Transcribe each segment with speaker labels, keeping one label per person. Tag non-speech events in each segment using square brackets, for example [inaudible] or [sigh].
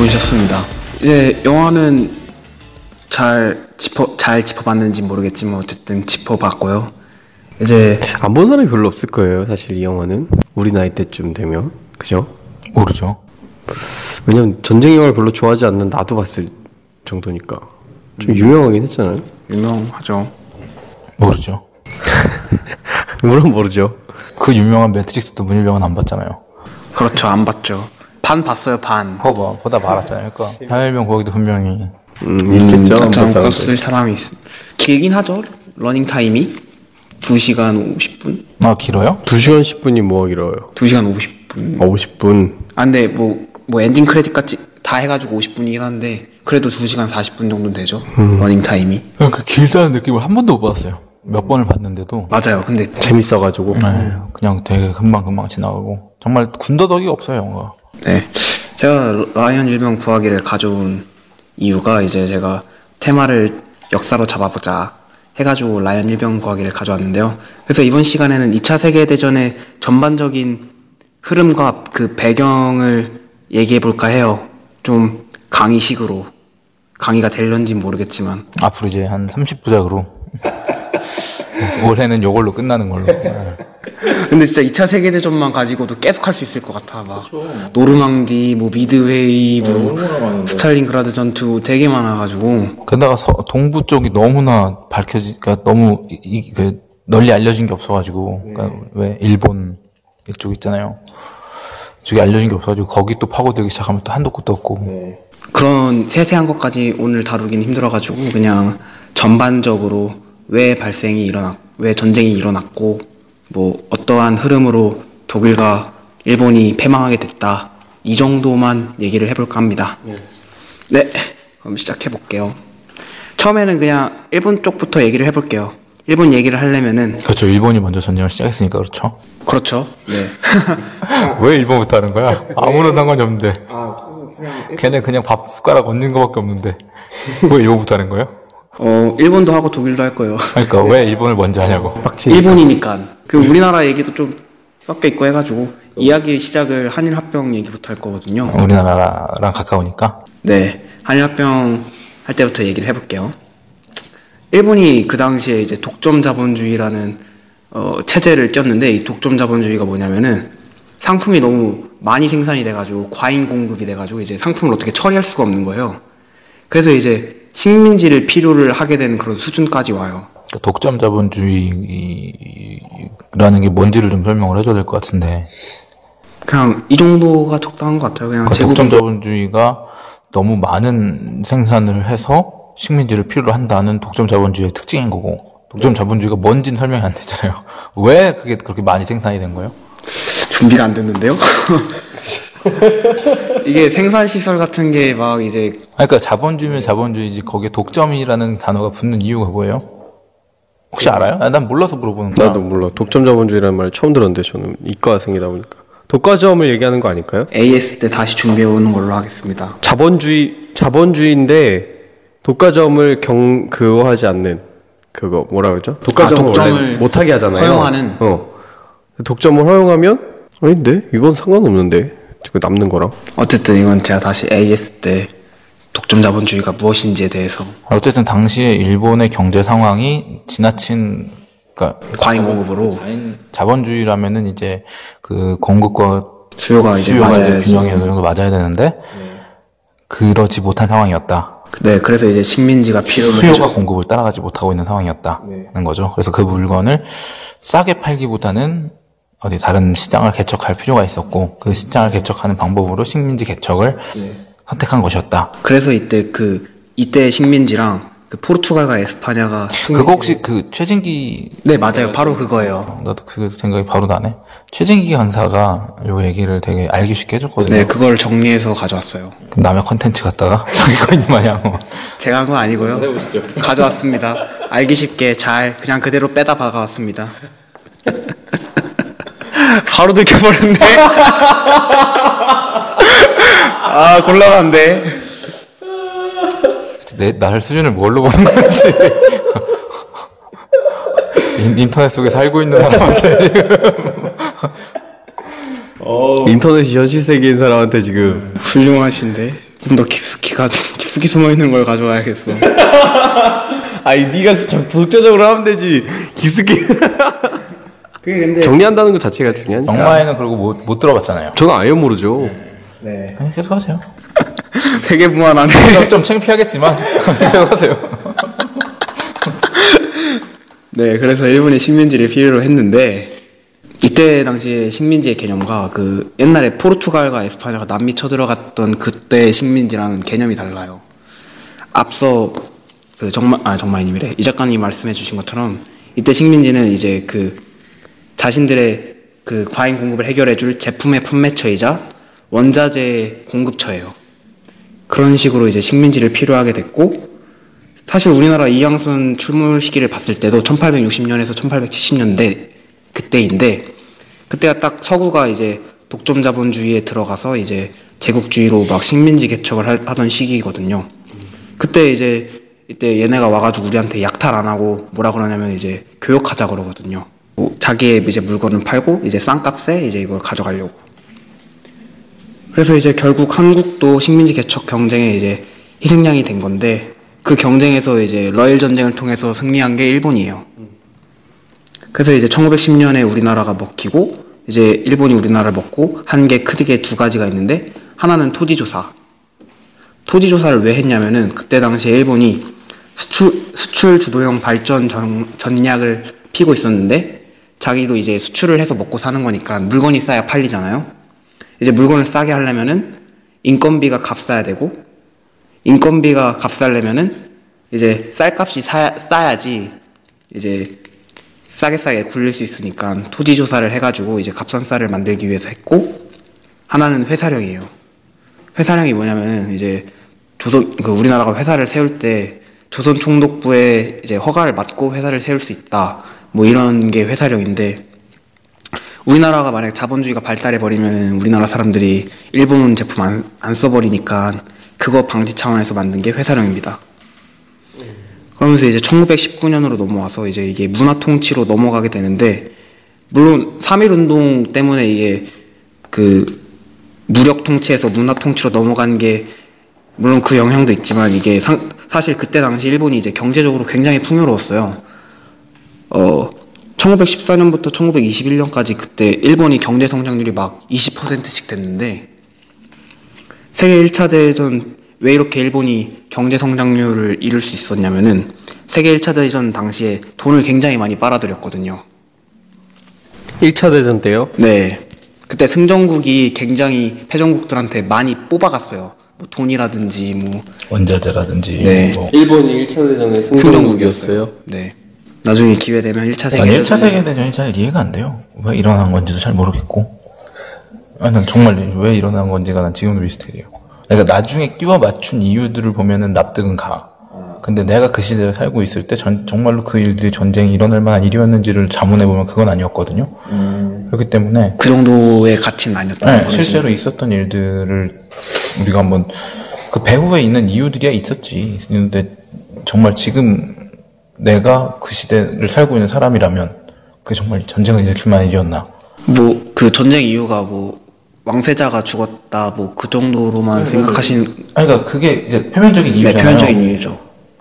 Speaker 1: 수고하셨습니다. 이제 영화는 잘 짚어 잘 짚어봤는지 모르겠지만 어쨌든 짚어봤고요. 이제
Speaker 2: 안 본 사람이 별로 없을 거예요. 사실 이 영화는 우리 나이 때쯤 되면 그죠?
Speaker 3: 모르죠.
Speaker 2: 왜냐면 전쟁 영화를 별로 좋아하지 않는 나도 봤을 정도니까 좀 유명하긴 했잖아요.
Speaker 1: 유명하죠.
Speaker 3: 모르죠. [laughs]
Speaker 2: 물론 모르죠.
Speaker 3: 그 유명한 매트릭스도 문일병은 안 봤잖아요.
Speaker 1: 그렇죠. 안 봤죠. 반 봤어요. 반.
Speaker 3: 봐봐, 보다 말았잖아요. 그러니까 한일병 거기도 분명히
Speaker 2: 음, 있겠죠.
Speaker 1: 음,
Speaker 2: 사람들.
Speaker 1: 사람이 있... 길긴 하죠. 러닝 타임이 2시간 50분?
Speaker 3: 아 길어요?
Speaker 2: 2시간 10분이 뭐가 길어요?
Speaker 1: 2시간 50분.
Speaker 2: 아, 50분.
Speaker 1: 아 근데 뭐, 뭐 엔딩 크레딧까지 다 해가지고 50분이긴 한데 그래도 2시간 40분 정도 되죠. 러닝 타임이.
Speaker 3: 그 길다는 느낌을 한 번도 못 받았어요. 몇 번을 봤는데도
Speaker 1: 맞아요. 근데
Speaker 2: 재밌어가지고.
Speaker 3: 네, 그냥 되게 금방금방 지나가고 정말 군더더기 없어요 영화가.
Speaker 1: 네. 제가 라이언 일병 구하기를 가져온 이유가 이제 제가 테마를 역사로 잡아보자 해가지고 라이언 일병 구하기를 가져왔는데요. 그래서 이번 시간에는 2차 세계 대전의 전반적인 흐름과 그 배경을 얘기해 볼까 해요. 좀 강의식으로. 강의가 될런지 모르겠지만.
Speaker 3: 앞으로 이제 한 30부작으로 [laughs] 올해는 요걸로 끝나는 걸로. 네.
Speaker 1: 근데 진짜 2차 세계대전만 가지고도 계속 할 수 있을 것 같아. 막 노르망디, 뭐 미드웨이, 뭐 스탈린그라드 전투 되게 많아가지고
Speaker 3: 게다가 서- 동부 쪽이 너무나 밝혀지, 그러니까 너무 이, 이- 그 널리 알려진 게 없어가지고, 그러니까 왜 일본 이쪽 있잖아요. 저기 알려진 게 없어가지고 거기 또 파고들기 시작하면 또 한도 끝도 없고.
Speaker 1: 그런 세세한 것까지 오늘 다루기는 힘들어가지고 그냥 전반적으로 왜 발생이 일어났, 왜 전쟁이 일어났고 뭐 어떠한 흐름으로 독일과 일본이 패망하게 됐다 이 정도만 얘기를 해볼까 합니다. 네, 그럼 시작해 볼게요. 처음에는 그냥 일본 쪽부터 얘기를 해볼게요. 일본 얘기를 하려면은
Speaker 3: 그렇죠. 일본이 먼저 전쟁을 시작했으니까 그렇죠.
Speaker 1: 그렇죠. 네. [laughs]
Speaker 3: 왜 일본부터 하는 거야? 아무런 상관이 없는데. 걔네 그냥 밥 숟가락 얹는 거밖에 없는데. 왜 일본부터 하는 거예요?
Speaker 1: 어 일본도 하고 독일도 할 거예요.
Speaker 3: 그러니까 [laughs] 왜 일본을 먼저 하냐고.
Speaker 2: 빡친.
Speaker 1: 일본이니까 그 우리나라 얘기도 좀 섞여 있고 해가지고 이야기 시작을 한일 합병 얘기부터 할 거거든요.
Speaker 3: 우리나라랑 가까우니까.
Speaker 1: 네, 한일 합병 할 때부터 얘기를 해볼게요. 일본이 그 당시에 이제 독점 자본주의라는 어, 체제를 띄었는데 이 독점 자본주의가 뭐냐면은 상품이 너무 많이 생산이 돼가지고 과잉 공급이 돼가지고 이제 상품을 어떻게 처리할 수가 없는 거예요. 그래서 이제 식민지를 필요를 하게 되는 그런 수준까지 와요.
Speaker 3: 독점 자본주의라는 게 뭔지를 좀 설명을 해줘야 될 것 같은데.
Speaker 1: 그냥 이 정도가 적당한 것 같아요. 그냥
Speaker 3: 그러니까 독점 자본주의가 너무 많은 생산을 해서 식민지를 필요로 한다는 독점 자본주의의 특징인 거고. 독점 자본주의가 뭔지는 설명이 안 되잖아요. [laughs] 왜 그게 그렇게 많이 생산이 된 거예요?
Speaker 1: 준비가 안 됐는데요. [laughs] [laughs] 이게 생산 시설 같은 게 막 이제
Speaker 3: 그러니까 자본주의면 자본주의지 거기에 독점이라는 단어가 붙는 이유가 뭐예요? 혹시 알아요? 아, 난 몰라서 물어보는 거야.
Speaker 2: 나도 몰라. 독점 자본주의라는 말 처음 들었는데 저는 이과생이다 보니까. 독과점을 얘기하는 거 아닐까요?
Speaker 1: AS 때 다시 준비해 오는 걸로 하겠습니다.
Speaker 2: 자본주의 자본주의인데 독과점을 경 그거 하지 않는 그거 뭐라 그러죠? 독과점을,
Speaker 1: 아, 독점을
Speaker 2: 원래 못하게 하잖아요.
Speaker 1: 허용하는?
Speaker 2: 어. 독점을 허용하면 아닌데 이건 상관없는데 그 남는 거랑
Speaker 1: 어쨌든 이건 제가 다시 AS 때 독점 자본주의가 무엇인지에 대해서
Speaker 3: 어쨌든 당시에 일본의 경제 상황이 지나친 그러니까
Speaker 1: 과잉 공급으로
Speaker 3: 자본주의라면은 이제 그 공급과
Speaker 1: 수요가 이제
Speaker 3: 수요가 이제. 균형이 어느 정도 맞아야 되는데 그러지 못한 상황이었다.
Speaker 1: 네, 그래서 이제 식민지가 필요로
Speaker 3: 수요가
Speaker 1: 해줘.
Speaker 3: 공급을 따라가지 못하고 있는 상황이었다는 거죠. 그래서 그 물건을 싸게 팔기보다는 어디 다른 시장을 개척할 필요가 있었고 그 시장을 개척하는 방법으로 식민지 개척을 선택한 것이었다.
Speaker 1: 그래서 이때 그 이때 식민지랑 그 포르투갈과 에스파냐가
Speaker 3: 그거 혹시 그 최진기
Speaker 1: 네 맞아요 바로 그거예요.
Speaker 3: 나도 그 생각이 바로 나네. 최진기 강사가 요 얘기를 되게 알기 쉽게 해줬거든요.
Speaker 1: 네 그걸 정리해서 가져왔어요.
Speaker 3: 그럼 남의 컨텐츠 갖다가 자기 거 있는 마냥
Speaker 1: 제가 한 건 아니고요. 가져왔습니다. 알기 쉽게 잘 그냥 그대로 빼다 박아왔습니다. [laughs] 바로 들켜버렸네. 아 곤란한데.
Speaker 3: 내, 나를 수준을 뭘로 보는 건지. 인, 인터넷 속에 살고 있는 사람한테 지금.
Speaker 2: 인터넷이 현실 세계인 사람한테 지금
Speaker 1: 훌륭하신데. 좀 더 깊숙이 가 깊숙이 숨어 있는 걸 가져와야겠어. [laughs]
Speaker 2: 아니 네가 저- 독자적으로 하면 되지 깊숙이
Speaker 1: 그게 근데
Speaker 2: 정리한다는 것 자체가 중요하니까
Speaker 3: 정마에는 그리고 못, 못 들어봤잖아요.
Speaker 2: 저는 아예 모르죠
Speaker 1: 네.
Speaker 3: 그냥 계속 하세요. [laughs]
Speaker 1: 되게 무한하네.
Speaker 3: 좀, 좀 창피하겠지만 [laughs] 계속 하세요. [laughs]
Speaker 1: 네, 그래서 일본이 식민지를 필요로 했는데 이때 당시에 식민지의 개념과 그 옛날에 포르투갈과 에스파냐가 남미 쳐들어갔던 그때의 식민지랑은 개념이 달라요. 앞서 그 정말 아 정마이님이래 이 작가님이 말씀해주신 것처럼 이때 식민지는 이제 그 자신들의 그 과잉 공급을 해결해 줄 제품의 판매처이자 원자재 공급처예요. 그런 식으로 이제 식민지를 필요하게 됐고 사실 우리나라 이양순 출몰 시기를 봤을 때도 1860년에서 1870년대 그때인데 그때가 딱 서구가 이제 독점 자본주의에 들어가서 이제 제국주의로 막 식민지 개척을 할- 하던 시기거든요. 그때 이제 이때 얘네가 와가지고 우리한테 약탈 안 하고 뭐라 그러냐면 이제 교역하자 그러거든요. 뭐 자기의 이제 물건을 팔고 이제 싼 값에 이제 이걸 가져가려고. 그래서 이제 결국 한국도 식민지 개척 경쟁에 이제 희생양이 된 건데 그 경쟁에서 이제 러일 전쟁을 통해서 승리한 게 일본이에요. 그래서 이제 1910년에 우리나라가 먹히고 이제 일본이 우리나라를 먹고 한 게 크게 두 가지가 있는데 하나는 토지 조사. 토지 조사를 왜 했냐면은 그때 당시에 일본이 수출 수출 주도형 발전 전, 전략을 피고 있었는데 자기도 이제 수출을 해서 먹고 사는 거니까 물건이 싸야 팔리잖아요. 이제 물건을 싸게 하려면은 인건비가 값싸야 되고 인건비가 값싸려면은 이제 쌀값이 사, 싸야지 이제 싸게 싸게 굴릴 수 있으니까 토지 조사를 해가지고 이제 값싼 쌀을 만들기 위해서 했고 하나는 회사령이에요. 회사령이 뭐냐면 이제 조선 그 우리나라가 회사를 세울 때 조선 총독부의 이제 허가를 받고 회사를 세울 수 있다. 뭐 이런 게 회사령인데 우리나라가 만약 자본주의가 발달해 버리면 우리나라 사람들이 일본 제품 안, 안 써버리니까 그거 방지 차원에서 만든 게 회사령입니다. 그러면서 이제 1919년으로 넘어와서 이제 이게 문화 통치로 넘어가게 되는데 물론 3.1 운동 때문에 이게 그 무력 통치에서 문화 통치로 넘어간 게 물론 그 영향도 있지만 이게 상- 사실 그때 당시 일본이 이제 경제적으로 굉장히 풍요로웠어요. 어 1914년부터 1921년까지 그때 일본이 경제 성장률이 막 20%씩 됐는데 세계 1차 대전 왜 이렇게 일본이 경제 성장률을 이룰 수 있었냐면은 세계 1차 대전 당시에 돈을 굉장히 많이 빨아들였거든요.
Speaker 2: 1차 대전 때요
Speaker 1: 네. 그때 승전국이 굉장히 패전국들한테 많이 뽑아갔어요. 뭐 돈이라든지 뭐
Speaker 3: 원자재라든지
Speaker 1: 네.
Speaker 3: 뭐.
Speaker 2: 일본이 1차 대전의
Speaker 1: 승전국이었어요. 네. 나중에 기회 되면 1차
Speaker 3: 난
Speaker 1: 세계
Speaker 3: 1차 세계대전이 잘 이해가 안 돼요. 왜 일어난 건지도 잘 모르겠고. 아니, 난 정말 왜 일어난 건지가 난 지금도 미스테리예요. 그러니까 나중에 끼워 맞춘 이유들을 보면은 납득은 가. 근데 내가 그 시대에 살고 있을 때 전, 정말로 그 일들이 전쟁이 일어날 만한 일이었는지를 자문해보면 그건 아니었거든요. 그렇기 때문에
Speaker 1: 그 정도의 가치는 아니었다는
Speaker 3: 네,
Speaker 1: 거지.
Speaker 3: 실제로 있었던 일들을 우리가 한번 그 배후에 있는 이유들이야 있었지. 근데 정말 지금 내가 그 시대를 살고 있는 사람이라면 그게 정말 전쟁을 일으킬 만한 일이었나?
Speaker 1: 뭐 그 전쟁 이유가 뭐 왕세자가 죽었다 뭐 그 정도로만 생각하신
Speaker 3: 아니 그러니까 그게 이제 표면적인
Speaker 1: 네,
Speaker 3: 이유잖아요.
Speaker 1: 표현적인 이유죠.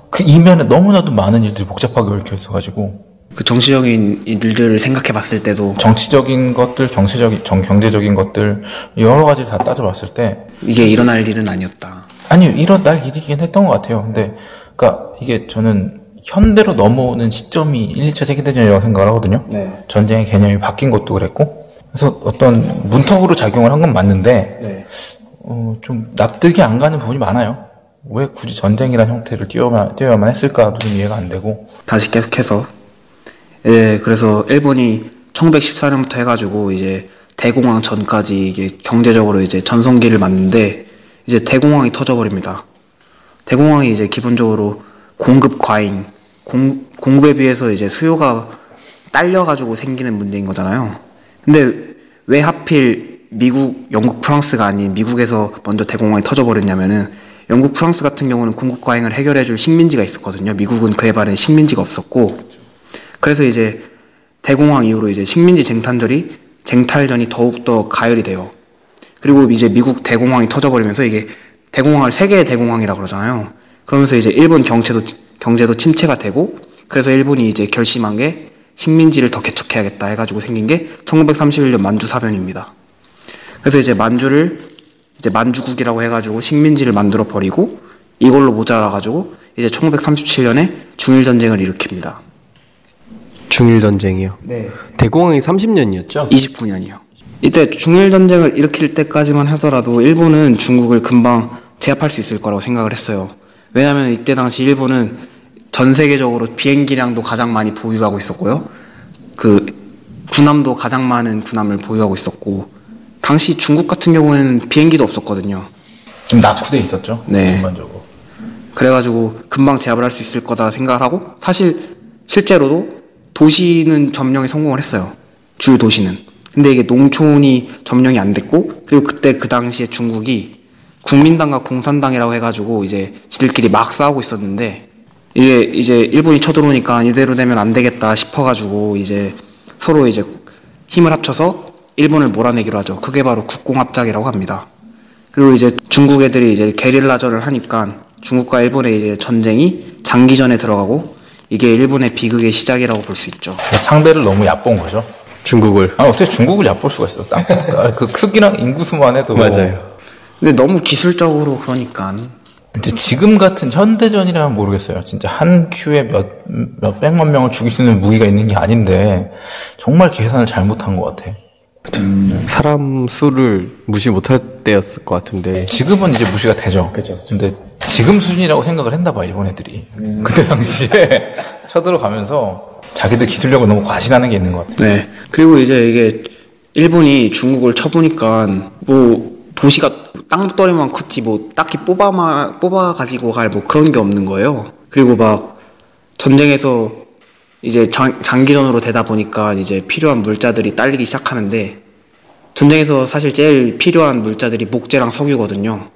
Speaker 3: 그 이면에 너무나도 많은 일들이 복잡하게 얽혀 있어가지고
Speaker 1: 그 정치적인 일들을 생각해 봤을 때도
Speaker 3: 정치적인 것들, 정치적인, 정 경제적인 것들 여러 가지를 다 따져봤을 때
Speaker 1: 이게 일어날 일은 아니었다.
Speaker 3: 아니 이런 날 일이긴 했던 것 같아요. 근데 그러니까 이게 저는 현대로 넘어오는 시점이 1, 2차 세계대전이라고 생각을 하거든요.
Speaker 1: 네.
Speaker 3: 전쟁의 개념이 바뀐 것도 그랬고 그래서 어떤 문턱으로 작용을 한 건 맞는데
Speaker 1: 네.
Speaker 3: 어, 좀 납득이 안 가는 부분이 많아요. 왜 굳이 전쟁이라는 형태를 띄워야만, 띄워야만 했을까도 좀 이해가 안 되고
Speaker 1: 다시 계속해서 예 그래서 일본이 1914년부터 해가지고 이제 대공황 전까지 이게 경제적으로 이제 전성기를 맞는데 이제 대공황이 터져버립니다. 대공황이 이제 기본적으로 공급 과잉 공, 공급에 비해서 이제 수요가 딸려가지고 생기는 문제인 거잖아요. 근데 왜 하필 미국, 영국, 프랑스가 아닌 미국에서 먼저 대공황이 터져버렸냐면은 영국, 프랑스 같은 경우는 공급 과잉을 해결해줄 식민지가 있었거든요. 미국은 그에 반해 식민지가 없었고 그래서 이제 대공황 이후로 이제 식민지 쟁탈전이 쟁탈전이 더욱 더 가열이 돼요. 그리고 이제 미국 대공황이 터져버리면서 이게 대공황을 세계의 대공황이라 그러잖아요. 그러면서 이제 일본 경제도 경제도 침체가 되고 그래서 일본이 이제 결심한 게 식민지를 더 개척해야겠다 해가지고 생긴 게 1931년 만주 사변입니다. 그래서 이제 만주를 이제 만주국이라고 해가지고 식민지를 만들어 버리고 이걸로 모자라 가지고 이제 1937년에 중일 전쟁을 일으킵니다.
Speaker 2: 중일 전쟁이요.
Speaker 1: 네.
Speaker 2: 대공황이 30년이었죠?
Speaker 1: 29년이요. 이때 중일 전쟁을 일으킬 때까지만 하더라도 일본은 중국을 금방 제압할 수 있을 거라고 생각을 했어요. 왜냐하면 이때 당시 일본은 전 세계적으로 비행기량도 가장 많이 보유하고 있었고요. 그 군함도 가장 많은 군함을 보유하고 있었고 당시 중국 같은 경우에는 비행기도 없었거든요.
Speaker 3: 좀 낙후돼 있었죠.
Speaker 1: 네.
Speaker 3: 전반적으로.
Speaker 1: 그래가지고 금방 제압을 할 수 있을 거다 생각을 하고 사실 실제로도 도시는 점령에 성공을 했어요. 주요 도시는. 근데 이게 농촌이 점령이 안 됐고 그리고 그때 그 당시에 중국이 국민당과 공산당이라고 해가지고 이제 지들끼리 막 싸우고 있었는데 이게 이제 일본이 쳐들어오니까 이대로 되면 안 되겠다 싶어가지고 이제 서로 이제 힘을 합쳐서 일본을 몰아내기로 하죠. 그게 바로 국공합작이라고 합니다. 그리고 이제 중국 애들이 이제 게릴라전을 하니까 중국과 일본의 이제 전쟁이 장기전에 들어가고 이게 일본의 비극의 시작이라고 볼 수 있죠.
Speaker 3: 상대를 너무 얕본 거죠.
Speaker 2: 중국을.
Speaker 3: 아니, 어떻게 중국을 얕볼 수가 있어. 딱, 아, 그 크기랑 인구수만 해도.
Speaker 2: 맞아요.
Speaker 1: 근데 너무 기술적으로 그러니까
Speaker 3: 이제 지금 같은 현대전이라면 모르겠어요. 진짜 한 큐에 몇, 몇 백만 명을 죽일 수 있는 무기가 있는 게 아닌데, 정말 계산을 잘못한 것 같아.
Speaker 2: 사람 수를 무시 못할 때였을 것 같은데.
Speaker 3: 지금은 이제 무시가 되죠. 그죠. 근데 지금 수준이라고 생각을 했나 봐, 일본 애들이. 그때 당시에 [laughs] 쳐들어가면서 자기들 기술력을 너무 과신하는 게 있는 것 같아.
Speaker 1: 네. 그리고 이제 이게 일본이 중국을 쳐보니까 뭐 도시가 땅덩어리만 컸지 뭐 딱히 뽑아마 뽑아 가지고 갈 뭐 그런 게 없는 거예요. 그리고 막 전쟁에서 이제 장, 장기전으로 되다 보니까 이제 필요한 물자들이 딸리기 시작하는데 전쟁에서 사실 제일 필요한 물자들이 목재랑 석유거든요.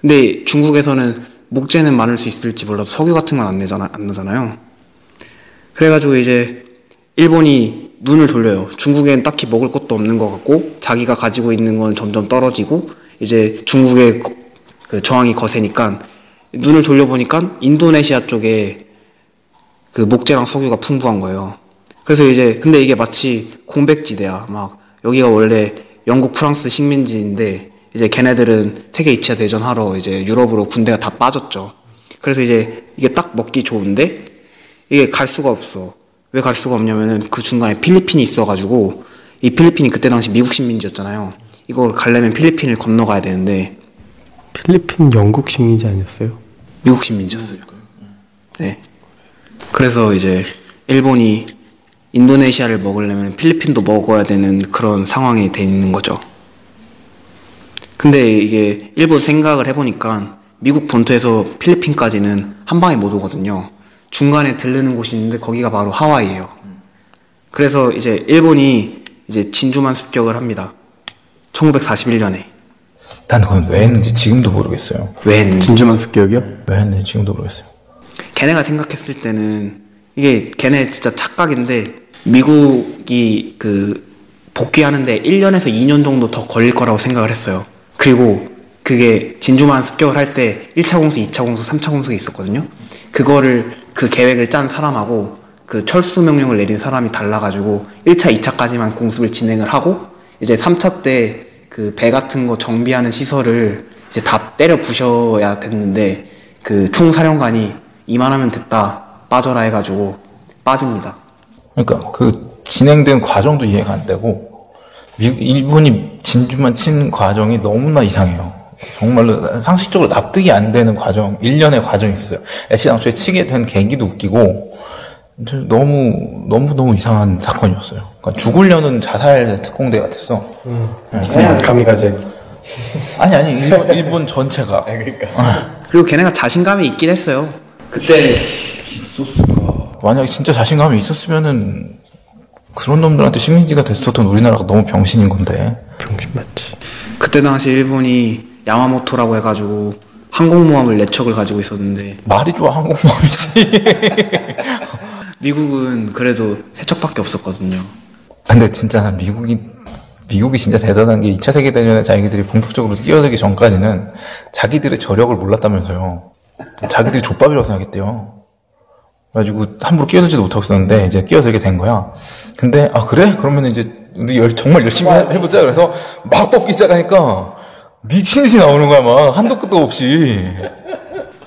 Speaker 1: 근데 중국에서는 목재는 많을 수 있을지 몰라도 석유 같은 건 안 내잖아 안 나잖아요. 그래가지고 이제 일본이 눈을 돌려요. 중국엔 딱히 먹을 것도 없는 것 같고 자기가 가지고 있는 건 점점 떨어지고 이제 중국의 거- 그 저항이 거세니까 눈을 돌려보니까 인도네시아 쪽에 그 목재랑 석유가 풍부한 거예요. 그래서 이제 근데 이게 마치 공백지대야. 막 여기가 원래 영국, 프랑스 식민지인데 이제 걔네들은 세계 2차 대전 하러 이제 유럽으로 군대가 다 빠졌죠. 그래서 이제 이게 딱 먹기 좋은데 이게 갈 수가 없어. 왜 갈 수가 없냐면은 그 중간에 필리핀이 있어가지고 이 필리핀이 그때 당시 미국 식민지였잖아요. 이걸 가려면 필리핀을 건너가야 되는데
Speaker 2: 필리핀 영국 식민지 아니었어요?
Speaker 1: 미국 식민지였어요. 네. 그래서 이제 일본이 인도네시아를 먹으려면 필리핀도 먹어야 되는 그런 상황이 돼 있는 거죠. 근데 이게 일본 생각을 해보니까 미국 본토에서 필리핀까지는 한 방에 못 오거든요. 중간에 들르는 곳이 있는데 거기가 바로 하와이예요. 그래서 이제 일본이 이제 진주만 습격을 합니다. 1941년에.
Speaker 3: 난 그건 왜 했는지 지금도 모르겠어요.
Speaker 1: 왜 했는지.
Speaker 2: 진주만 습격이요?
Speaker 3: 왜 했는지 지금도 모르겠어요.
Speaker 1: 걔네가 생각했을 때는 이게 걔네 진짜 착각인데 미국이 그 복귀하는데 1년에서 2년 정도 더 걸릴 거라고 생각을 했어요. 그리고 그게 진주만 습격을 할 때 1차 공수, 2차 공수, 3차 공수가 있었거든요. 그거를 그 계획을 짠 사람하고 그 철수 명령을 내린 사람이 달라가지고 1차, 2차까지만 공습을 진행을 하고 이제 3차 때 그 배 같은 거 정비하는 시설을 이제 다 때려 부셔야 됐는데 그 총사령관이 이만하면 됐다 빠져라 해가지고 빠집니다.
Speaker 3: 그러니까 그 진행된 과정도 이해가 안 되고 미국 일본이 진주만 친 과정이 너무나 이상해요. 정말로 상식적으로 납득이 안 되는 과정, 일련의 과정이 있었어요. 애시 당초에 치게 된 계기도 웃기고 저 너무 너무 너무 이상한 사건이었어요. 그러니까 죽으려는 자살 특공대 같았어. 네, 그냥
Speaker 2: 가미가제.
Speaker 3: 아니 아니 일본 일본 전체가
Speaker 1: 그리고 걔네가 자신감이 있긴 했어요. 그때
Speaker 3: 만약에 진짜 자신감이 있었으면은 그런 놈들한테 식민지가 됐었던 우리나라가 너무 병신인 건데.
Speaker 2: 병신 맞지.
Speaker 1: 그때 당시 일본이 야마모토라고 해가지고 항공모함을 네 척을 가지고 있었는데
Speaker 3: 말이 좋아 항공모함이지. [laughs]
Speaker 1: 미국은 그래도 세 척밖에 없었거든요.
Speaker 3: 근데 진짜 난 미국이 미국이 진짜 대단한 게 2차 세계대전에 자기들이 본격적으로 끼어들기 전까지는 자기들의 저력을 몰랐다면서요. 자기들이 족밥이라고 생각했대요. 그래가지고 함부로 끼어들지도 못하고 있었는데 이제 끼어들게 된 거야. 근데 아 그래? 그러면 이제 우리 열- 정말 열심히 해- 해보자. 그래서 막 뽑기 시작하니까 미친 듯이 나오는 거야 막 한도 끝도 없이.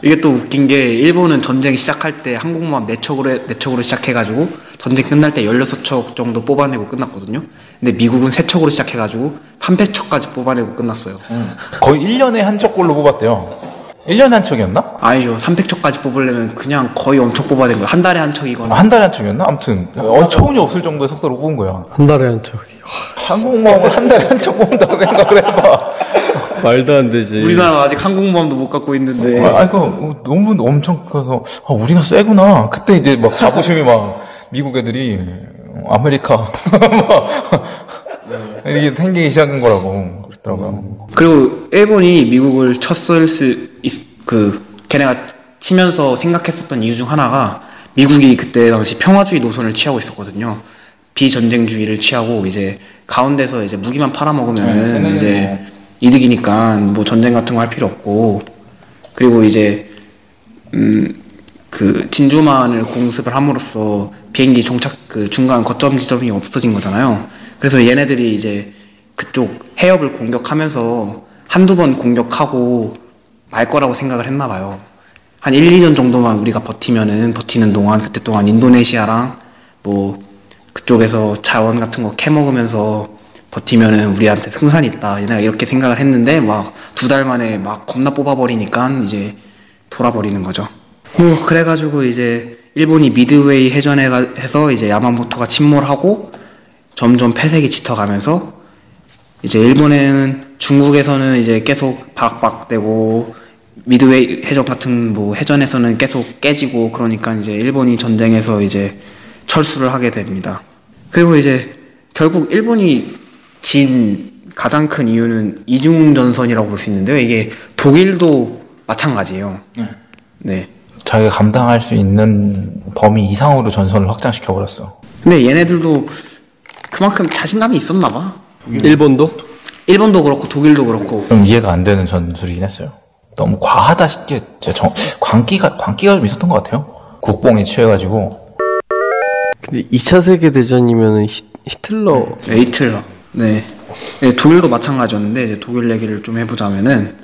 Speaker 1: 이게 또 웃긴 게 일본은 전쟁 시작할 때 항공모함 4척으로 해- 4척으로 시작해가지고 전쟁 끝날 때 16척 정도 뽑아내고 끝났거든요. 근데 미국은 3척으로 시작해가지고 300척까지 뽑아내고 끝났어요.
Speaker 3: 거의 1년에 한 척꼴로 뽑았대요. 1년에 한 척이었나?
Speaker 1: 아니죠. 300척까지 뽑으려면 그냥 거의 엄청 뽑아낸 거예요. 한 달에 한 척이거나.
Speaker 3: 한 달에 한 척이었나? 아무튼 어처구니 없을 정도의 속도로 뽑은 거야.
Speaker 2: 한 달에 한 척이.
Speaker 3: 항공모함을 한 달에 한 척 뽑는다고 생각을 해봐.
Speaker 2: 말도 안 되지.
Speaker 1: 우리나라 아직 항공모함도 못 갖고 있는데.
Speaker 3: 아, 아니, 그, 너무 엄청 커서, 아, 우리가 쎄구나. 그때 이제 막 자부심이 막, 미국 애들이, 어, 아메리카, [laughs] 막, 이게 생기기 시작한 거라고 그러더라고요.
Speaker 1: 그리고 일본이 미국을 쳤을 수, 있, 그, 걔네가 치면서 생각했었던 이유 중 하나가 미국이 그때 당시 평화주의 노선을 취하고 있었거든요. 비전쟁주의를 취하고 이제 가운데서 이제 무기만 팔아먹으면은
Speaker 3: 네,
Speaker 1: 이제 이득이니까 뭐 전쟁 같은 거 할 필요 없고 그리고 이제 음, 그 진주만을 공습을 함으로써 비행기 종착 그 중간 거점 지점이 없어진 거잖아요. 그래서 얘네들이 이제 그쪽 해협을 공격하면서 한두 번 공격하고 말 거라고 생각을 했나 봐요. 한 1, 2년 정도만 우리가 버티면은 버티는 동안 그때 동안 인도네시아랑 뭐 그쪽에서 자원 같은 거 캐먹으면서 버티면은 우리한테 승산이 있다. 얘네가 이렇게 생각을 했는데 막 두 달 만에 막 겁나 뽑아버리니까 이제 돌아버리는 거죠. 뭐 그래가지고 이제 일본이 미드웨이 해전에 가- 해서 이제 야마모토가 침몰하고 점점 패색이 짙어가면서 이제 일본에는 중국에서는 이제 계속 박박되고 미드웨이 해전 같은 뭐 해전에서는 계속 깨지고 그러니까 이제 일본이 전쟁에서 이제 철수를 하게 됩니다. 그리고 이제 결국 일본이 진 가장 큰 이유는 이중 전선이라고 볼 수 있는데요. 이게 독일도 마찬가지예요. 네.
Speaker 3: 자기가 감당할 수 있는 범위 이상으로 전선을 확장시켜 버렸어.
Speaker 1: 근데 얘네들도 그만큼 자신감이 있었나 봐.
Speaker 2: 일본도?
Speaker 1: 일본도 그렇고 독일도 그렇고
Speaker 3: 좀 이해가 안 되는 전술이긴 했어요. 너무 과하다 싶게, 제 정, 광기가, 광기가 좀 있었던 것 같아요. 국뽕에 취해가지고.
Speaker 2: 근데 2차 세계 대전이면은 히, 히틀러.
Speaker 1: 네, 히틀러. 네. 네, 독일도 마찬가지였는데 이제 독일 얘기를 좀 해보자면은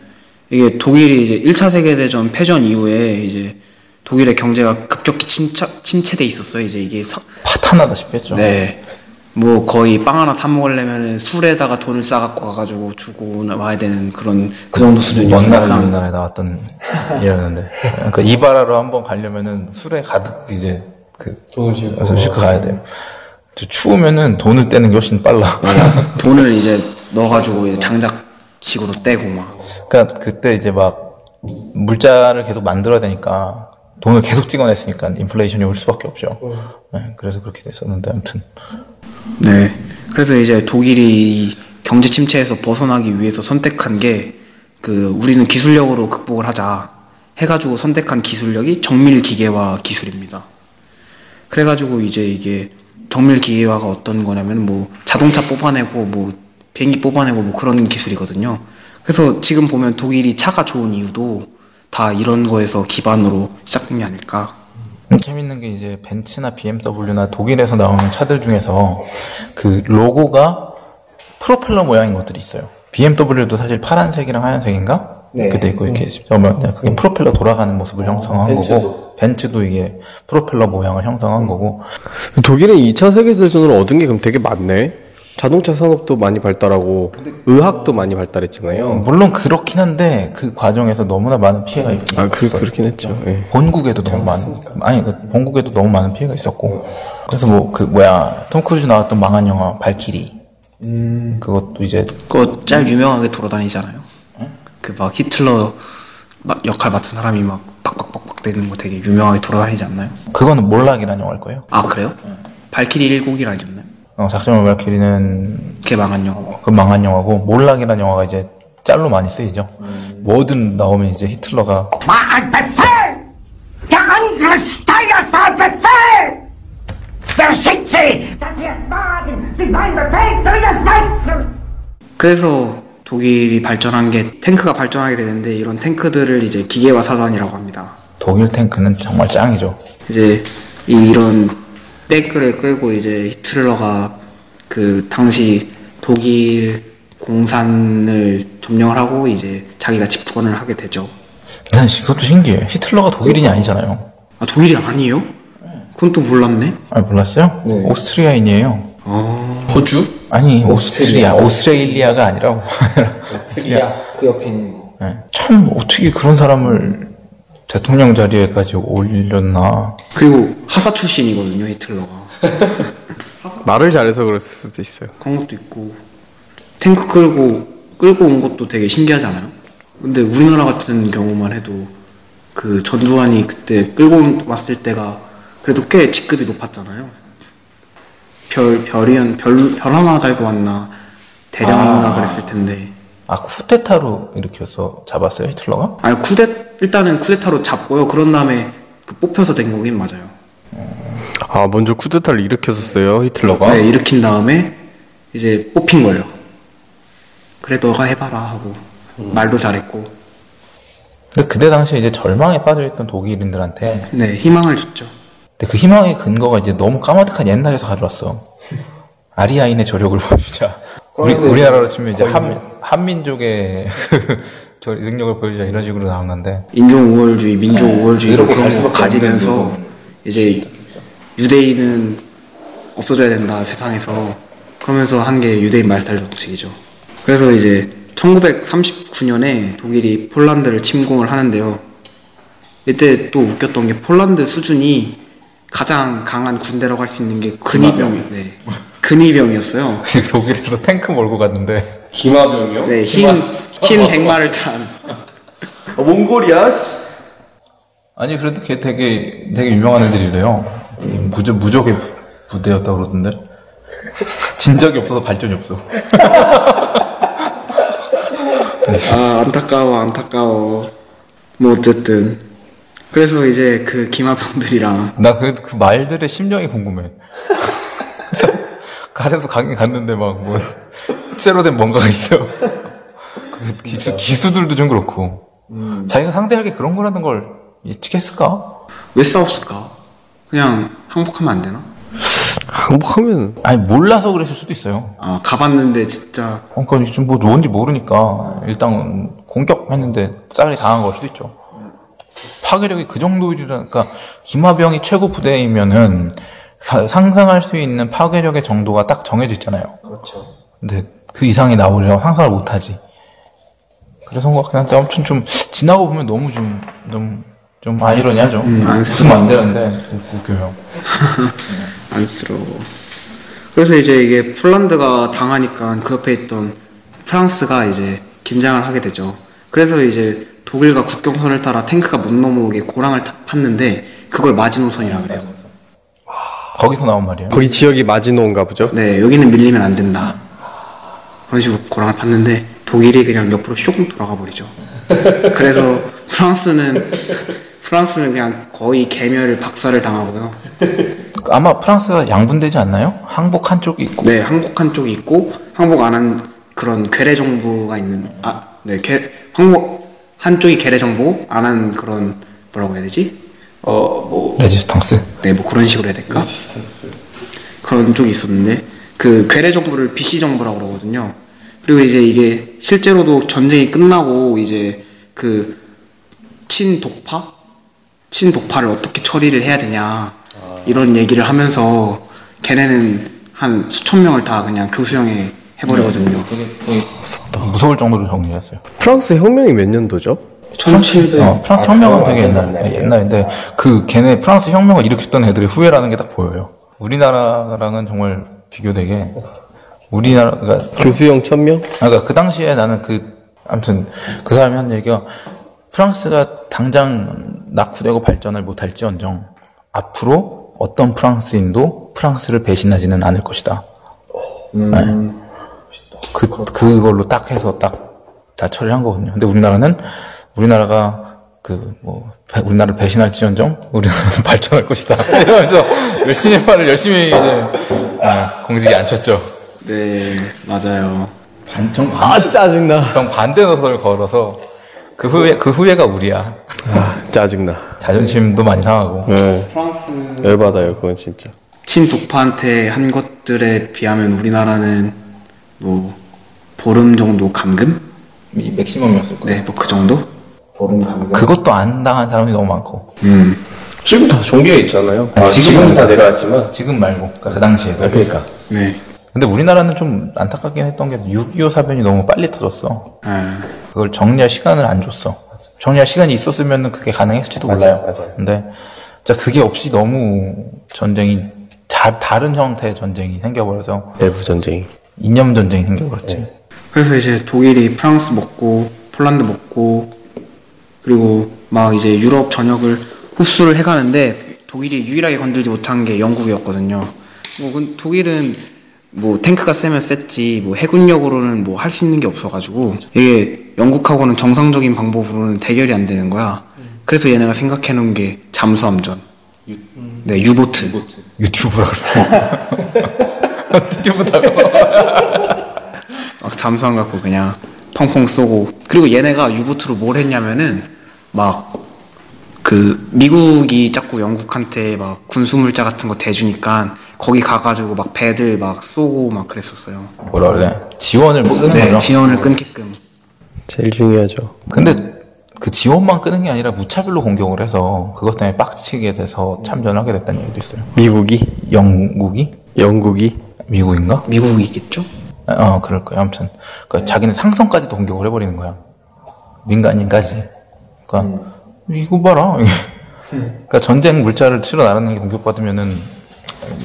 Speaker 1: 이게 독일이 이제 1차 세계대전 패전 이후에 이제 독일의 경제가 급격히 침체, 침체돼 있었어요. 이제 이게 서,
Speaker 3: 파탄나다시피 했죠.
Speaker 1: 네. 뭐 거의 빵 하나 사 먹으려면 술에다가 돈을 싸갖고 가가지고 주고 와야 되는 그런 그 정도
Speaker 3: 먼
Speaker 1: 수준이었으니까.
Speaker 3: 나라, 우리나라에 나왔던 일이었는데. 그러니까 이바라로 한번 가려면은 술에 가득 이제 그 돈을 싣고 싣고 가야 돼요. 저 추우면은 돈을 떼는 게 훨씬 빨라.
Speaker 1: 돈을 이제 넣어가지고 이제 장작식으로 떼고 막.
Speaker 3: 그러니까 그때 이제 막 물자를 계속 만들어야 되니까 돈을 계속 찍어냈으니까 인플레이션이 올 수밖에 없죠. 네, 그래서 그렇게 됐었는데 아무튼
Speaker 1: 네. 그래서 이제 독일이 경제 침체에서 벗어나기 위해서 선택한 게 그 우리는 기술력으로 극복을 하자 해가지고 선택한 기술력이 정밀 기계화 기술입니다. 그래가지고 이제 이게 정밀 기계화가 어떤 거냐면 뭐 자동차 뽑아내고 뭐 비행기 뽑아내고 뭐 그런 기술이거든요. 그래서 지금 보면 독일이 차가 좋은 이유도 다 이런 거에서 기반으로 시작된 게 아닐까.
Speaker 3: 음, 재밌는 게 이제 벤츠나 BMW나 독일에서 나오는 차들 중에서 그 로고가 프로펠러 모양인 것들이 있어요. BMW도 사실 파란색이랑 하얀색인가? 그렇게 돼 있고 이렇게 보면 그냥 그게 프로펠러 돌아가는 모습을 형성한 거고 벤츠도 이게 프로펠러 모양을 형성한 거고
Speaker 2: 독일은 2차 세계대전으로 얻은 게 그럼 되게 많네. 자동차 산업도 많이 발달하고 의학도 많이 발달했잖아요.
Speaker 3: 물론 그렇긴 한데 그 과정에서 너무나 많은 피해가 있-
Speaker 2: 아, 그,
Speaker 3: 있었어요.
Speaker 2: 그렇긴 했죠. 예.
Speaker 3: 본국에도 너무 많은 아니 그 본국에도 너무 많은 피해가 있었고 그래서 뭐 그 뭐야 톰 크루즈 나왔던 망한 영화 발키리 그것도 이제
Speaker 1: 그거 짤 유명하게 돌아다니잖아요. 그 막 히틀러 막 역할 맡은 사람이 막 빡빡빡빡 되는 거 되게 유명하게 돌아다니지 않나요?
Speaker 3: 그거는 몰락이라는 영화일 거예요.
Speaker 1: 아 그래요? 발키리 1곡이 아니었나요?
Speaker 3: 어, 작전의 발키리는
Speaker 1: 그게 망한 영화.
Speaker 3: 그 망한 영화고 몰락이라는 영화가 이제 짤로 많이 쓰이죠. 뭐든 나오면 이제 히틀러가!
Speaker 1: 그래서 독일이 발전한 게 탱크가 발전하게 되는데 이런 탱크들을 이제 기계화 사단이라고 합니다.
Speaker 3: 독일 탱크는 정말 짱이죠.
Speaker 1: 이제 이- 이런 탱크를 끌고 이제 히틀러가 그 당시 독일 공산을 점령을 하고 이제 자기가 집권을 하게 되죠.
Speaker 3: 난 그것도 신기해. 히틀러가 독일인이 아니잖아요.
Speaker 1: 아 독일이 아니에요? 그건 또 몰랐네.
Speaker 3: 아 몰랐어요? 오스트리아인이에요.
Speaker 2: 호주?
Speaker 3: 아니 오스트리아, 오스트레일리아 가 아니라 [laughs]
Speaker 2: 오스트리아 그 옆에 있는 거.
Speaker 3: 네. 참 어떻게 그런 사람을 대통령 자리에까지 올렸나?
Speaker 1: 그리고 하사 출신이거든요 히틀러가. [laughs]
Speaker 2: 말을 잘해서 그럴 수도 있어요.
Speaker 1: 그런 것도 있고 탱크 끌고 끌고 온 것도 되게 신기하잖아요. 근데 우리나라 같은 경우만 해도 그 전두환이 그때 끌고 왔을 때가 그래도 꽤 직급이 높았잖아요. 별 별이었 별, 별 하나 달고 왔나 대령인가 그랬을 텐데.
Speaker 3: 아 쿠데타로 일으켜서 잡았어요 히틀러가?
Speaker 1: 아니 쿠데 일단은 쿠데타로 잡고요. 그런 다음에 그 뽑혀서 된 거긴 맞아요.
Speaker 2: 아 먼저 쿠데타를 일으켰었어요 히틀러가.
Speaker 1: 네, 일으킨 다음에 이제 뽑힌 거예요. 그래 너가 해봐라 하고 말도 잘했고
Speaker 3: 근데 그때 당시에 이제 절망에 빠져있던 독일인들한테
Speaker 1: 네 희망을 줬죠.
Speaker 3: 근데 그 희망의 근거가 이제 너무 까마득한 옛날에서 가져왔어. 아리아인의 저력을 보여주자. 우리, 우리나라로 치면 이제 한, 한민족의 [laughs] 저 능력을 보여주자 이런 식으로 나온 건데.
Speaker 1: 인종 우월주의, 민족 우월주의
Speaker 2: 이렇게
Speaker 1: 그런 갈거 가지면서 이제 유대인은 없어져야 된다 세상에서 그러면서 한 게 유대인 말살 정책이죠. 그래서 이제 1939년에 독일이 폴란드를 침공을 하는데요. 이때 또 웃겼던 게 폴란드 수준이 가장 강한 군대라고 할 수 있는 게 근위병, 네, 근위병이었어요. [laughs]
Speaker 3: 독일에서 탱크 몰고 갔는데.
Speaker 2: 기마병이요?
Speaker 1: 네, 흰, 흰 백마를 탄.
Speaker 2: 어, 몽골이야. 씨.
Speaker 3: 아니, 그래도 걔 되게, 되게 유명한 애들이래요. 이 무적, 무적의 부- 부대였다고 그러던데. 진 적이 없어서 발전이 없어.
Speaker 1: 아 안타까워 안타까워 뭐 어쨌든 그래서 이제 그 기마병들이랑
Speaker 3: 나 그, 그 말들의 심정이 궁금해. [laughs] 가려서 가긴 갔는데 막 뭐, 쇠로 된 뭔가가 있어. 그 기수, 기수들도 좀 그렇고. 자기가 상대하게 그런 거라는 걸 예측했을까?
Speaker 1: 왜 싸웠을까 그냥 항복하면 안 되나
Speaker 2: 항복하면
Speaker 3: 아니, 몰라서 그랬을 수도 있어요.
Speaker 1: 아 가봤는데 진짜
Speaker 3: 그러니까 지금 뭐 뭔지 모르니까 일단 공격했는데 쌀이 당한 걸 수도 있죠. 파괴력이 그 정도이라, 그러니까 기마병이 최고 부대이면은 사- 상상할 수 있는 파괴력의 정도가 딱 정해져 있잖아요.
Speaker 2: 그렇죠.
Speaker 3: 근데 그 이상이 나오려면 상상을 못하지. 그래서 것 같긴 한데 아무튼 좀 지나고 보면 너무 좀, 좀, 좀 아이러니하죠. 웃으면 안 되는데 웃- 웃겨요. [laughs]
Speaker 1: 안쓰러워 그래서 이제 이게 폴란드가 당하니까 그 옆에 있던 프랑스가 이제 긴장을 하게 되죠 그래서 이제 독일과 국경선을 따라 탱크가 못 넘어오게 고랑을 타- 팠는데 그걸 마지노선이라 그래요
Speaker 3: 거기서 나온 말이에요.
Speaker 2: 거기 지역이 마지노인가 보죠.
Speaker 1: 네, 여기는 밀리면 안 된다. 그런 식으로 고랑을 팠는데 독일이 그냥 옆으로 슉 돌아가 버리죠. 그래서 [laughs] 프랑스는 프랑스는 그냥 거의 개멸 박살을 당하고요.
Speaker 3: 아마 프랑스가 양분되지 않나요? 항복 한쪽이 있고.
Speaker 1: 네, 항복 한 쪽이 있고 항복 안 한 그런 괴뢰 정부가 있는 아, 네, 괴, 항복 한쪽이 괴뢰 정부 안한 그런 뭐라고 해야 되지?
Speaker 2: 어뭐
Speaker 3: 레지스탕스.
Speaker 1: 네, 뭐 그런 식으로 해야 될까? 그런 쪽이 있었는데 그 괴뢰 정부를 BC 정부라고 그러거든요. 그리고 이제 이게 실제로도 전쟁이 끝나고 이제 그 친독파, 친독파를 어떻게 처리를 해야 되냐 이런 얘기를 하면서 걔네는 한 수천 명을 다 그냥 교수형에 해버리거든요.
Speaker 3: 무서울 정도로 정리했어요.
Speaker 2: 프랑스 혁명이 몇 년도죠?
Speaker 1: 1700.
Speaker 3: 어, 프랑스 혁명은 되게 옛날, 옛날인데, 그, 걔네 프랑스 혁명을 일으켰던 애들의 후예라는 게 딱 보여요. 우리나라랑은 정말 비교되게, 우리나라가,
Speaker 2: 교수형 천명?
Speaker 3: 그러니까 그 당시에 나는 그, 아무튼, 그 사람이 한 얘기가, 프랑스가 당장 낙후되고 발전을 못할지언정, 앞으로 어떤 프랑스인도 프랑스를 배신하지는 않을 것이다. 네. 그, 그걸로 딱 해서 딱 다 처리한 거거든요. 근데 우리나라는, 우리나라가 그, 뭐, 배- 우리나라를 배신할지언정, 우리나라는 [laughs] 발전할 것이다. [laughs] 이러면서 열심히 말을 열심히 이제 네, 공직에 앉혔죠.
Speaker 1: 네, 맞아요.
Speaker 3: 반정
Speaker 2: 아 짜증나.
Speaker 3: 정 반대 노선을 걸어서 그 후에 그 후회가 우리야.
Speaker 2: 아 짜증나.
Speaker 3: 자존심도 많이 상하고.
Speaker 2: 네.
Speaker 1: 프랑스
Speaker 2: 열받아요 그건 진짜.
Speaker 1: 친독파한테 한 것들에 비하면 우리나라는 뭐 보름 정도 감금?
Speaker 3: 이 맥시멈이었을 거예요.
Speaker 1: 네, 뭐 그 정도?
Speaker 3: 그것도 안 당한 사람이 너무 많고.
Speaker 1: 음,
Speaker 2: 지금 다 종교에 있잖아요.
Speaker 3: 아,
Speaker 2: 지금
Speaker 3: 지금은
Speaker 2: 다 내려왔지만.
Speaker 3: 지금 말고 그러니까 그 당시에도.
Speaker 2: 아, 그러니까.
Speaker 1: 네.
Speaker 3: 근데 우리나라는 좀 안타깝긴 했던 게 6.25 사변이 너무 빨리 터졌어.
Speaker 1: 아,
Speaker 3: 그걸 정리할 시간을 안 줬어. 정리할 시간이 있었으면 그게 가능했을지도 몰라요.
Speaker 2: 맞아요.
Speaker 3: 근데 진짜 그게 없이 너무 전쟁이 자, 다른 형태의 전쟁이 생겨버려서
Speaker 2: 내부 전쟁이.
Speaker 3: 이념 전쟁이 생겨버렸지.
Speaker 1: 그래서 이제 독일이 프랑스 먹고 폴란드 먹고 그리고 막 이제 유럽 전역을 흡수를 해가는데 독일이 유일하게 건들지 못한 게 영국이었거든요. 뭐 그- 독일은 뭐 탱크가 세면 셌지 뭐 해군력으로는 뭐 할 수 있는 게 없어가지고 이게 영국하고는 정상적인 방법으로는 대결이 안 되는 거야. 그래서 얘네가 생각해 놓은 게 잠수함전. 네, 유보트.
Speaker 3: 유튜브라 그래. [laughs] 유튜브다고.
Speaker 1: 막 잠수함 갖고 그냥 펑펑 쏘고 그리고 얘네가 유보트로 뭘 했냐면은 막 그 미국이 자꾸 영국한테 막 군수물자 같은 거 대주니까 거기 가가지고 막 배들 막 쏘고 막 그랬었어요.
Speaker 3: 뭐라 그래? 지원을 못 끄는
Speaker 1: 네,
Speaker 3: 거죠.
Speaker 1: 지원을 끊게끔.
Speaker 2: 제일 중요하죠.
Speaker 3: 근데 그 지원만 끄는 게 아니라 무차별로 공격을 해서 그것 때문에 빡치게 돼서 참전을 하게 됐다는 얘기도 있어요.
Speaker 2: 미국이,
Speaker 3: 영국이?
Speaker 2: 영국이.
Speaker 3: 미국인가?
Speaker 1: 미국이겠죠?
Speaker 3: 어, 그럴 거야. 아무튼. 그러니까 자기는 상성까지도 공격을 해버리는 거야. 민간인까지. 그러니까, 이거 봐라. [laughs] 그러니까 전쟁 물자를 치러 나르는 게 공격받으면은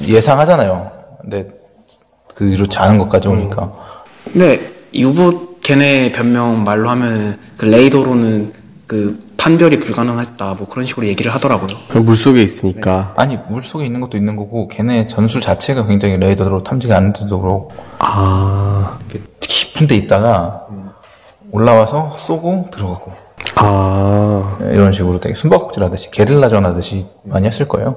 Speaker 3: 예상하잖아요. 근데 그렇지 않은 것까지 오니까.
Speaker 1: 근데 유보 걔네 변명 말로 하면 그 레이더로는 그 판별이 불가능했다 뭐 그런 식으로 얘기를 하더라고요.
Speaker 2: 물 속에 있으니까.
Speaker 3: 아니, 물 속에 있는 것도 있는 거고, 걔네 전술 자체가 굉장히 레이더로 탐지가 안 되도록
Speaker 2: 아,
Speaker 3: 깊은 데 있다가 올라와서 쏘고 들어가고.
Speaker 2: 아,
Speaker 3: 이런 식으로 되게 숨바꼭질 하듯이 게릴라전 하듯이 많이 했을 거예요.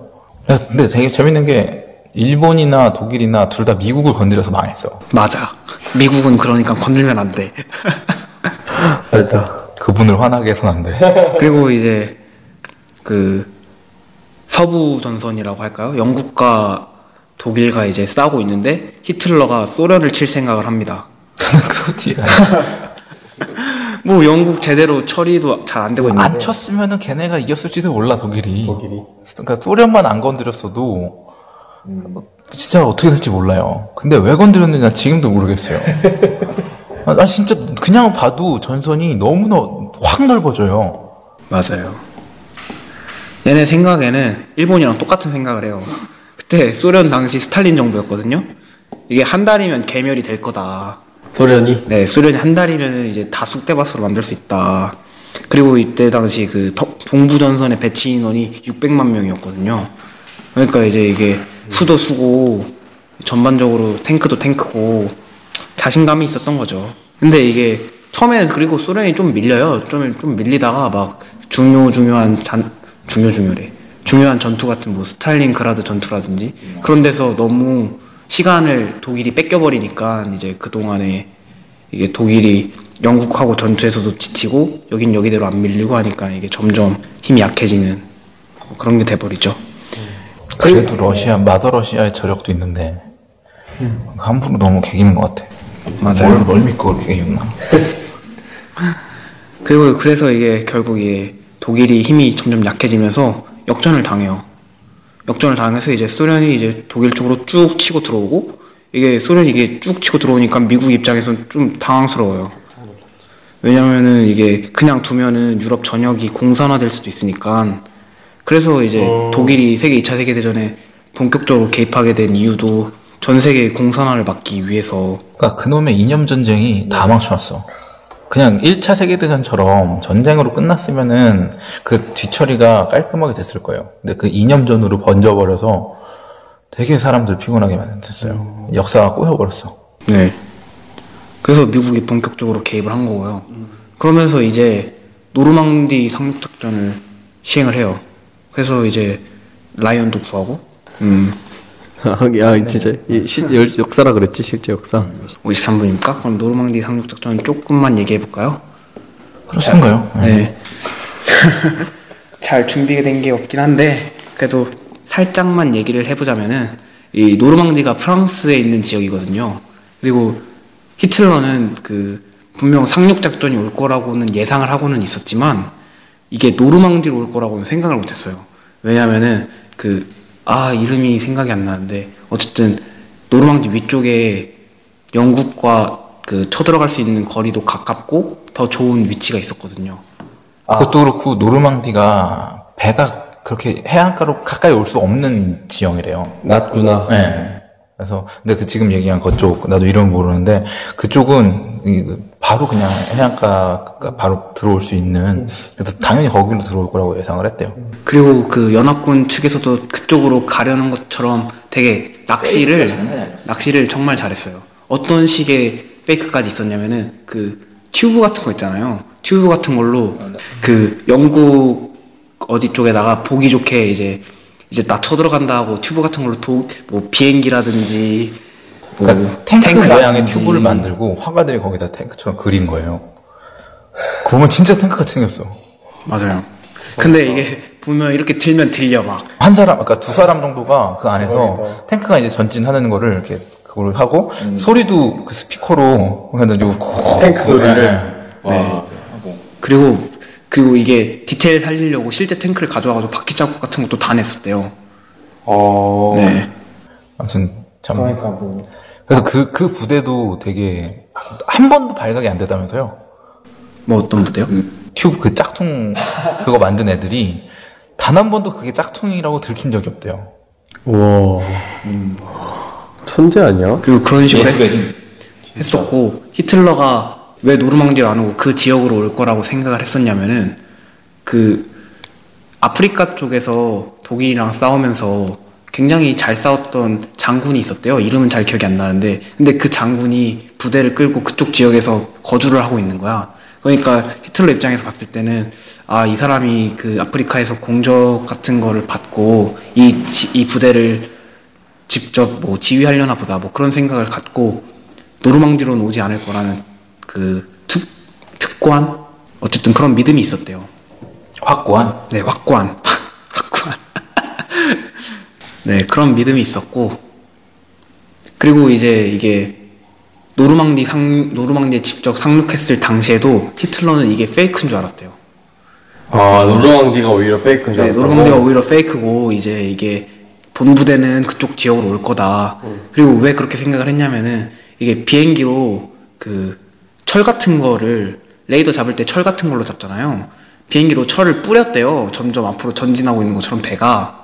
Speaker 3: 야, 근데 되게 재밌는 게 일본이나 독일이나 둘 다 미국을 건드려서 망했어.
Speaker 1: 맞아. 미국은 그러니까 건들면 안 돼. [laughs]
Speaker 2: 알다.
Speaker 3: 그분을 화나게 해서는 안 돼. [laughs]
Speaker 1: 그리고 이제 그 서부 전선이라고 할까요? 영국과 독일과 이제 싸우고 있는데 히틀러가 소련을 칠 생각을 합니다.
Speaker 3: 뒤에 [laughs]
Speaker 1: 뭐 영국 제대로 처리도 잘 안 되고 있는데
Speaker 3: 안 쳤으면은 걔네가 이겼을지도 몰라 독일이. 그러니까 소련만 안 건드렸어도 진짜 어떻게 될지 몰라요. 근데 왜 건드렸는지 난 지금도 모르겠어요. [laughs] 아, 나 진짜 그냥 봐도 전선이 너무나 확 넓어져요.
Speaker 1: 맞아요. 얘네 생각에는 일본이랑 똑같은 생각을 해요. 그때 소련 당시 스탈린 정부였거든요. 이게 한 달이면 개멸이 될 거다.
Speaker 2: 소련이.
Speaker 1: 네, 소련이 한 달이면 이제 다 쑥대밭으로 만들 수 있다. 그리고 이때 당시 그 더- 동부 전선의 배치 인원이 600만 명이었거든요. 그러니까 이제 이게 수도 수고 전반적으로 탱크도 탱크고 자신감이 있었던 거죠. 근데 이게 처음에는 그리고 소련이 좀 밀려요. 좀, 좀 밀리다가 막 중요 중요한 잔, 중요 중요래. 중요한 전투 같은 뭐 스탈린그라드 전투라든지 그런 데서 너무 시간을 독일이 뺏겨버리니까 이제 그 동안에 이게 독일이 영국하고 전투에서도 지치고 여긴 여기대로 안 밀리고 하니까 이게 점점 힘이 약해지는 뭐 그런 게 돼버리죠.
Speaker 3: 그래도 러시아 Mother Russia의 저력도 있는데 함부로 너무 개기는 것 같아.
Speaker 1: 맞아요.
Speaker 3: 뭘, 뭘 믿고 그렇게 개겼나? [laughs]
Speaker 1: 그리고 그래서 이게 결국 이게 독일이 힘이 점점 약해지면서 역전을 당해요. 역전을 당해서 이제 소련이 이제 독일 쪽으로 쭉 치고 들어오고 이게 소련이 이게 쭉 치고 들어오니까 미국 입장에서는 좀 당황스러워요. 왜냐면은 이게 그냥 두면은 유럽 전역이 공산화될 수도 있으니까 그래서 이제 독일이 세계 2차 세계대전에 본격적으로 개입하게 된 이유도 전 세계 공산화를 막기 위해서
Speaker 3: 그러니까 그놈의 이념 전쟁이 다 망쳐놨어. 그냥 1차 세계대전처럼 전쟁으로 끝났으면은 그 뒤처리가 깔끔하게 됐을 거예요. 근데 그 이념전으로 번져버려서 되게 사람들 피곤하게 만들었어요. 역사가 꼬여버렸어.
Speaker 1: 네. 그래서 미국이 본격적으로 개입을 한 거고요. 그러면서 이제 노르망디 상륙작전을 시행을 해요. 그래서 이제 라이언도 구하고, 음,
Speaker 2: 야 진짜 이 시, 열- 역사라 그랬지 실제 역사.
Speaker 1: 53분입니까? 그럼 노르망디 상륙 작전 조금만 얘기해 볼까요?
Speaker 3: 그렇신가요? 네.
Speaker 1: 네. [laughs] 잘 준비된 게 없긴 한데 그래도 살짝만 얘기를 해보자면은 이 노르망디가 프랑스에 있는 지역이거든요. 그리고 히틀러는 그 분명 상륙 작전이 올 거라고는 예상을 하고는 있었지만 이게 노르망디로 올 거라고는 생각을 못했어요. 왜냐면은 그 아 이름이 생각이 안 나는데 어쨌든 노르망디 위쪽에 영국과 그 쳐들어갈 수 있는 거리도 가깝고 더 좋은 위치가 있었거든요.
Speaker 3: 그것도 그렇고 노르망디가 배가 그렇게 해안가로 가까이 올 수 없는 지형이래요.
Speaker 2: 낮구나.
Speaker 3: 네. 그래서 근데 그 지금 얘기한 그쪽 나도 이름 모르는데 그쪽은 이 바로 그냥 해안가 바로 들어올 수 있는 그래서 당연히 거기로 들어올 거라고 예상을 했대요.
Speaker 1: 그리고 그 연합군 측에서도 그쪽으로 가려는 것처럼 되게 낚시를 낚시를 정말 잘했어요. 어떤 식의 페이크까지 있었냐면은 그 튜브 같은 거 있잖아요. 튜브 같은 걸로 그 영국 어디 쪽에다가 보기 좋게 이제 이제 나 쳐들어간다 하고 튜브 같은 걸로 도, 뭐 비행기라든지 뭐
Speaker 3: 그러니까 탱크
Speaker 1: 탱크라든지
Speaker 3: 모양의 튜브를 만들고 화가들이 거기다 탱크처럼 그린 거예요. 그러면 진짜 탱크 같이 생겼어.
Speaker 1: 맞아요. 근데 이게 보면 이렇게 들면 들려 막
Speaker 3: 한 사람, 아까 두 사람 정도가 그 안에서 탱크가 이제 전진하는 거를 이렇게 그걸 하고 소리도 그 스피커로 해가지고
Speaker 2: 탱크 소리를.
Speaker 1: 네. 그리고 그리고 이게 디테일 살리려고 실제 탱크를 가져와가지고 바퀴 자국 같은 것도 다 냈었대요.
Speaker 2: 어.
Speaker 1: 네.
Speaker 3: 아무튼 참
Speaker 2: 그러니까 뭐.
Speaker 3: 그래서 그 그 부대도 되게 한 번도 발각이 안 됐다면서요.
Speaker 1: 뭐 어떤 부대요?
Speaker 3: 튜브 그 짝퉁 그거 만든 애들이 단 한 번도 그게 짝퉁이라고 들킨 적이 없대요.
Speaker 2: 와. 천재 아니야?
Speaker 1: 그리고 그런 식으로 했, 했었고 히틀러가 왜 노르망디로 안 오고 그 지역으로 올 거라고 생각을 했었냐면은 그 아프리카 쪽에서 독일이랑 싸우면서 굉장히 잘 싸웠던 장군이 있었대요. 이름은 잘 기억이 안 나는데 근데 그 장군이 부대를 끌고 그쪽 지역에서 거주를 하고 있는 거야. 그러니까 히틀러 입장에서 봤을 때는 아 이 사람이 그 아프리카에서 공적 같은 거를 받고 이, 지- 이 부대를 직접 뭐 지휘하려나 보다 뭐 그런 생각을 갖고 노르망디로는 오지 않을 거라는 그 특, 특관 어쨌든 그런 믿음이 있었대요.
Speaker 3: 확고한
Speaker 1: 네, 확고한 [laughs] 네 그런 믿음이 있었고 그리고 이제 이게 노르망디 상 노르망디에 직접 상륙했을 당시에도 히틀러는 이게 페이크인 줄 알았대요.
Speaker 2: 아 노르망디가 오히려 페이크인 줄
Speaker 1: 네,
Speaker 2: 알았다고?
Speaker 1: 노르망디가 오히려 페이크고 이제 이게 본부대는 그쪽 지역으로 올 거다. 그리고 왜 그렇게 생각을 했냐면은 이게 비행기로 그 철 같은 거를 레이더 잡을 때 철 같은 걸로 잡잖아요. 비행기로 철을 뿌렸대요. 점점 앞으로 전진하고 있는 것처럼 배가.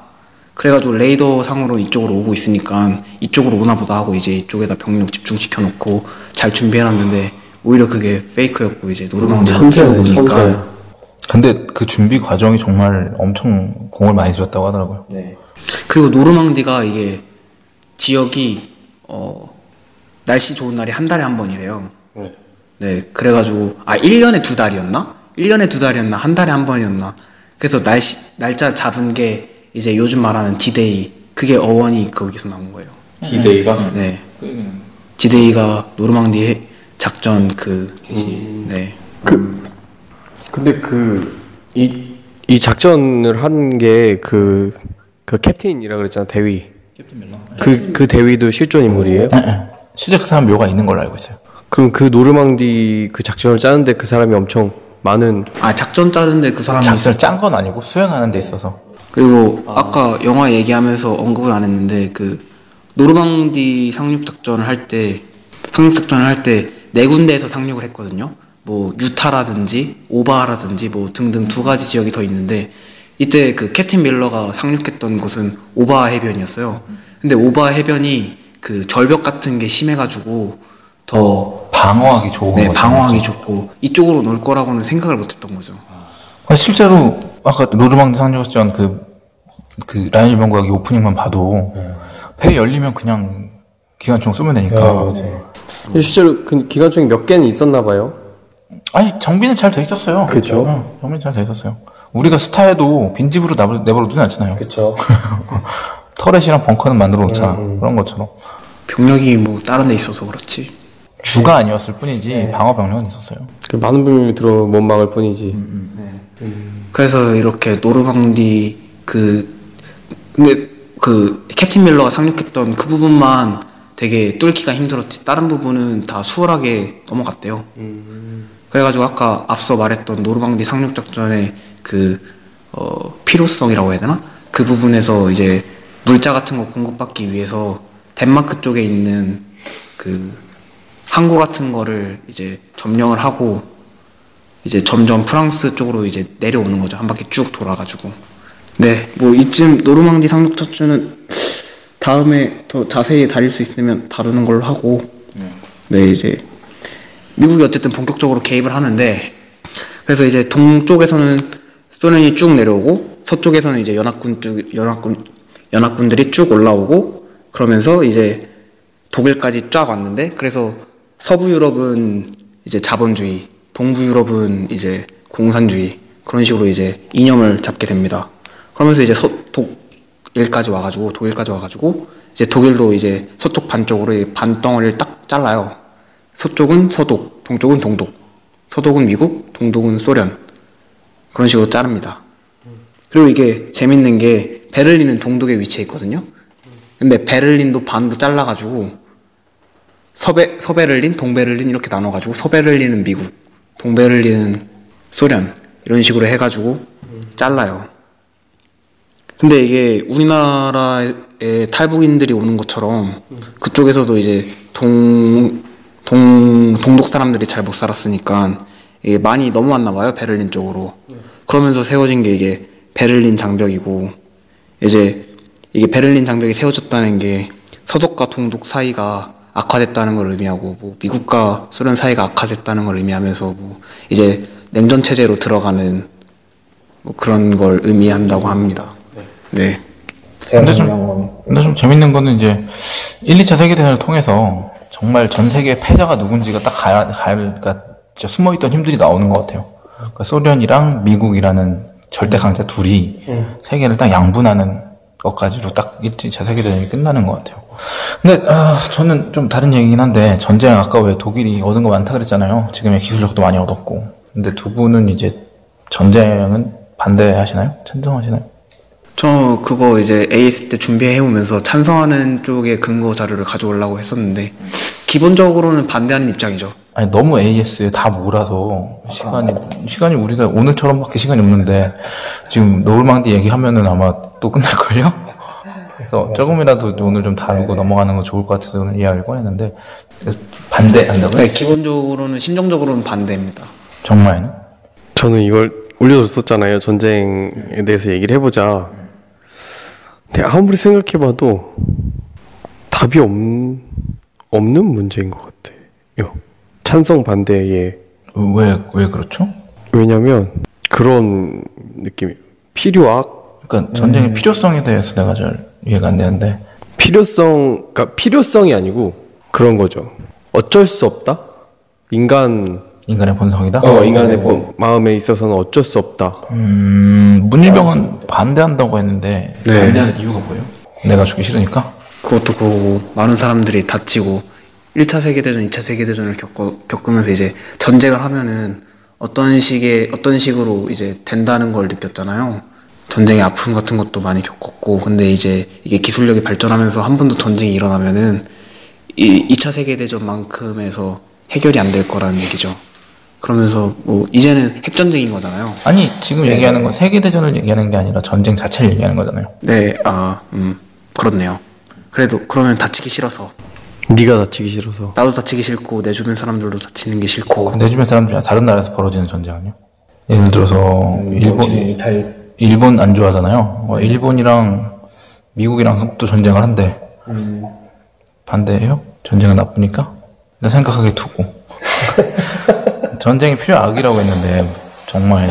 Speaker 1: 그래가지고 레이더 상으로 이쪽으로 오고 있으니까 이쪽으로 오나 보다 하고 이제 이쪽에다 병력 집중시켜 놓고 잘 준비해 놨는데 오히려 그게 페이크였고 이제 노르망디로
Speaker 2: 천재네
Speaker 1: 들어오니까
Speaker 2: 천재.
Speaker 3: 근데 그 준비 과정이 정말 엄청 공을 많이 들였다고 하더라고요.
Speaker 1: 그리고 노르망디가 이게 지역이 어 날씨 좋은 날이 한 달에 한 번이래요.
Speaker 2: 네.
Speaker 1: 네, 그래가지고 아 1년에 두 달이었나? 1년에 두 달이었나? 한 달에 한 번이었나? 그래서 날씨 날짜 잡은 게 이제 요즘 말하는 디데이 그게 어원이 거기서 나온 거예요.
Speaker 2: 디데이가?
Speaker 1: 네, 디데이가 노르망디 해- 작전 그 네.
Speaker 2: 그 근데 그 이 이 작전을 한 게 그 그 캡틴이라 그랬잖아 대위. 그그 대위도 실존 인물이에요?
Speaker 3: 네, 네. 실제 그 사람 묘가 있는 걸로 알고 있어요.
Speaker 2: 그럼 그 노르망디 그 작전을 짜는데 그 사람이 엄청 많은
Speaker 1: 아 작전 짜는데 그 사람이
Speaker 3: 작전을 짠 건 아니고 수행하는 데 있어서
Speaker 1: 그리고 아 까 영화 얘기하면서 언급을 안 했는데 그 노르망디 상륙 작전을 할 때 상륙 작전을 할 때 네 군데에서 상륙을 했거든요. 뭐 유타라든지 오바라든지 뭐 등등 두 가지 지역이 더 있는데 이때 그 캡틴 밀러가 상륙했던 곳은 오바 해변이었어요. 근데 오바 해변이 그 절벽 같은 게 심해가지고 더
Speaker 3: 방어하기 좋은
Speaker 1: 네. 방어하기 좋고 이쪽으로 놀 거라고는 생각을 못했던 거죠.
Speaker 3: 아, 실제로 아까 노르망디 상륙전 그, 그 라이언 일병과의 오프닝만 봐도 배 열리면 그냥 기관총 쏘면 되니까
Speaker 2: 실제로 그 기관총이 몇 개는 있었나 봐요.
Speaker 3: 아니 정비는 잘 돼 있었어요.
Speaker 2: 그쵸.
Speaker 3: 응, 정비는 잘 돼 있었어요. 우리가 스타에도 빈집으로 내버려, 두진 않잖아요.
Speaker 2: 그렇죠. [laughs]
Speaker 3: 터렛이랑 벙커는 만들어 놓잖아. 그런 것처럼.
Speaker 1: 병력이 뭐 다른 데 있어서 그렇지.
Speaker 3: 주가 아니었을 뿐이지 방어 병력은 있었어요.
Speaker 2: 그 많은 병력이 들어 못 막을 뿐이지.
Speaker 1: 그래서 이렇게 노르망디 그 근데 그 캡틴 밀러가 상륙했던 그 부분만 되게 뚫기가 힘들었지 다른 부분은 다 수월하게 넘어갔대요. 그래가지고 아까 앞서 말했던 노르망디 상륙 작전의 그 어, 필요성이라고 해야 되나? 그 부분에서 이제 물자 같은 거 공급받기 위해서 덴마크 쪽에 있는 그 항구 같은 거를 이제 점령을 하고 이제 점점 프랑스 쪽으로 이제 내려오는 거죠. 한 바퀴 쭉 돌아가지고. 네, 뭐 이쯤 노르망디 상륙 작전은 다음에 더 자세히 다룰 수 있으면 다루는 걸로 하고. 네, 이제 미국이 어쨌든 본격적으로 개입을 하는데 그래서 이제 동쪽에서는 소련이 쭉 내려오고 서쪽에서는 이제 연합군 쭉 연합군 연합군들이 쭉 올라오고 그러면서 이제 독일까지 쫙 왔는데 그래서 서부 유럽은 이제 자본주의, 동부 유럽은 이제 공산주의 그런 식으로 이제 이념을 잡게 됩니다. 그러면서 이제 서, 독일까지 와가지고 독일까지 와가지고 이제 독일도 이제 서쪽 반쪽으로 이 반덩어리를 딱 잘라요. 서쪽은 서독, 동쪽은 동독, 서독은 미국, 동독은 소련 그런 식으로 자릅니다. 그리고 이게 재밌는 게 베를린은 동독에 위치해 있거든요. 근데 베를린도 반으로 잘라가지고 서베 서베를린, 동베를린 이렇게 나눠가지고 서베를린은 미국, 동베를린은 소련 이런 식으로 해가지고 잘라요. 근데 이게 우리나라에 탈북인들이 오는 것처럼 그쪽에서도 이제 동, 동, 동독 사람들이 잘 못 살았으니까 이게 많이 넘어왔나 봐요, 베를린 쪽으로. 그러면서 세워진 게 이게 베를린 장벽이고, 이제 이게 베를린 장벽이 세워졌다는 게 서독과 동독 사이가 악화됐다는 걸 의미하고, 뭐 미국과 소련 사이가 악화됐다는 걸 의미하면서, 뭐 이제 냉전 체제로 들어가는 뭐 그런 걸 의미한다고 합니다. 네.
Speaker 3: 근데 좀, 근데 좀 재밌는 거는 이제 1, 2차 세계대전을 통해서 정말 전 세계 패자가 누군지가 딱 갈, 갈, 그러니까 진짜 숨어있던 힘들이 나오는 것 같아요. 그러니까 소련이랑 미국이라는 절대 강자 둘이 세계를 딱 양분하는 것까지로 딱 1, 2차 세계대전이 끝나는 것 같아요. 근데, 아, 저는 좀 다른 얘기긴 한데, 전쟁 아까 왜 독일이 얻은 거 많다 그랬잖아요. 지금의 기술력도 많이 얻었고. 근데 두 분은 이제 전쟁은 반대하시나요? 찬성하시나요?
Speaker 1: 저 그거 이제 AS 때 준비해 오면서 찬성하는 쪽의 근거 자료를 가져오려고 했었는데 기본적으로는 반대하는 입장이죠.
Speaker 3: 아니 너무 AS에 다 몰아서 시간이 시간이 우리가 오늘처럼밖에 시간이 없는데 지금 노을망디 얘기하면은 아마 또 끝날 걸요. 그래서 조금이라도 오늘 좀 다루고 넘어가는 거 좋을 것 같아서 오늘 이야기를 꺼냈는데 반대한다고요?
Speaker 1: 네, 기본적으로는 심정적으로는 반대입니다.
Speaker 3: 정말요?
Speaker 2: 저는 이걸 올려줬었잖아요. 전쟁에 대해서 얘기를 해보자. 근데 아무리 생각해봐도 답이 없, 없는 문제인 것 같아요. 찬성 반대에
Speaker 3: 왜 왜 그렇죠?
Speaker 2: 왜냐면 그런 느낌이 필요악
Speaker 3: 그러니까 전쟁의 필요성에 대해서 내가 잘 이해가 안 되는데
Speaker 2: 필요성 그러니까 필요성이 아니고 그런 거죠. 어쩔 수 없다. 인간
Speaker 3: 인간의 본성이다.
Speaker 2: 어, 인간의 뭐- 마음에 있어서는 어쩔 수 없다.
Speaker 3: 음, 문일병은 반대한다고 했는데
Speaker 1: 네.
Speaker 3: 반대하는 이유가 뭐예요? 내가 죽기 싫으니까?
Speaker 1: 그것도 그거고 많은 사람들이 다치고 1차 세계대전, 2차 세계대전을 겪어, 겪으면서 이제 전쟁을 하면은 어떤 식의 어떤 식으로 이제 된다는 걸 느꼈잖아요. 전쟁의 아픔 같은 것도 많이 겪었고 근데 이제 이게 기술력이 발전하면서 한 번 더 전쟁이 일어나면은 이 2차 세계대전만큼에서 해결이 안 될 거라는 얘기죠. 그러면서 뭐 이제는 핵전쟁인 거잖아요.
Speaker 3: 아니 지금 얘기하는 건 세계대전을 얘기하는 게 아니라 전쟁 자체를 얘기하는 거잖아요.
Speaker 1: 네, 아, 음, 그렇네요. 그래도 그러면 다치기 싫어서
Speaker 2: 네가 다치기 싫어서.
Speaker 1: 나도 다치기 싫고 내 주변 사람들도 다치는 게 싫고
Speaker 3: 내 주변 사람들이 다른 나라에서 벌어지는 전쟁은요? 예를 들어서 일본 일본 안 좋아하잖아요. 어, 일본이랑 미국이랑 또 전쟁을 한대. 반대해요? 전쟁은 나쁘니까? 나 생각하게 두고. [laughs] 전쟁이 필요악이라고 했는데 정말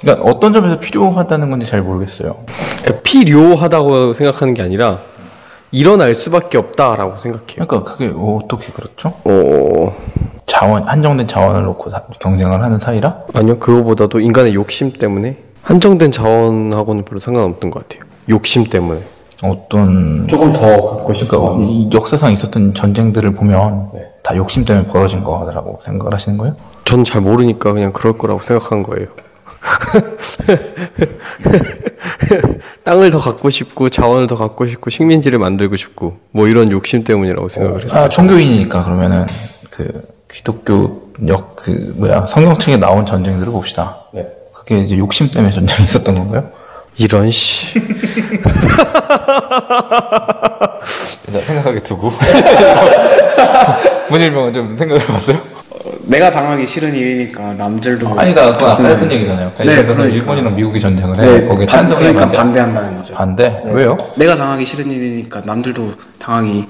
Speaker 3: 그러니까 어떤 점에서 필요하다는 건지 잘 모르겠어요.
Speaker 2: 그러니까 필요하다고 생각하는 게 아니라 일어날 수밖에 없다라고 생각해요.
Speaker 3: 그러니까 그게 어떻게 그렇죠?
Speaker 2: 어,
Speaker 3: 자원 한정된 자원을 놓고 다- 경쟁을 하는 사이라?
Speaker 2: 아니요. 그거보다도 인간의 욕심 때문에 한정된 자원하고는 별로 상관없던 것 같아요. 욕심 때문에.
Speaker 3: 어떤
Speaker 2: 조금 더 갖고 싶고
Speaker 3: 그러니까 이 역사상 있었던 전쟁들을 보면 다 욕심 때문에 벌어진 거라고 생각을 하시는 거예요?
Speaker 2: 전 잘 모르니까 그냥 그럴 거라고 생각한 거예요. [laughs] 땅을 더 갖고 싶고 자원을 더 갖고 싶고 식민지를 만들고 싶고 뭐 이런 욕심 때문이라고 생각을 했어요.
Speaker 3: 아 종교인이니까 그러면은 그 기독교 역 그 뭐야 성경책에 나온 전쟁들을 봅시다. 그게 이제 욕심 때문에 전쟁이 있었던 건가요?
Speaker 2: 이런 씨.
Speaker 3: 일단 생각하게 두고 문일병은 좀 생각을 해봤어요?
Speaker 1: 내가 당하기 싫은 일이니까 남들도
Speaker 3: 아니 그러니까 그건 아까 했던 얘기잖아요. 그러니까
Speaker 1: 네,
Speaker 3: 예를 들어서
Speaker 1: 그러니까.
Speaker 3: 일본이랑 미국이 전쟁을 해.
Speaker 1: 네,
Speaker 3: 거기에
Speaker 1: 반,
Speaker 3: 찬성해야
Speaker 1: 그러니까
Speaker 3: 반대?
Speaker 1: 반대한다는 거죠.
Speaker 3: 반대? 왜요?
Speaker 1: 내가 당하기 싫은 일이니까 남들도 당하기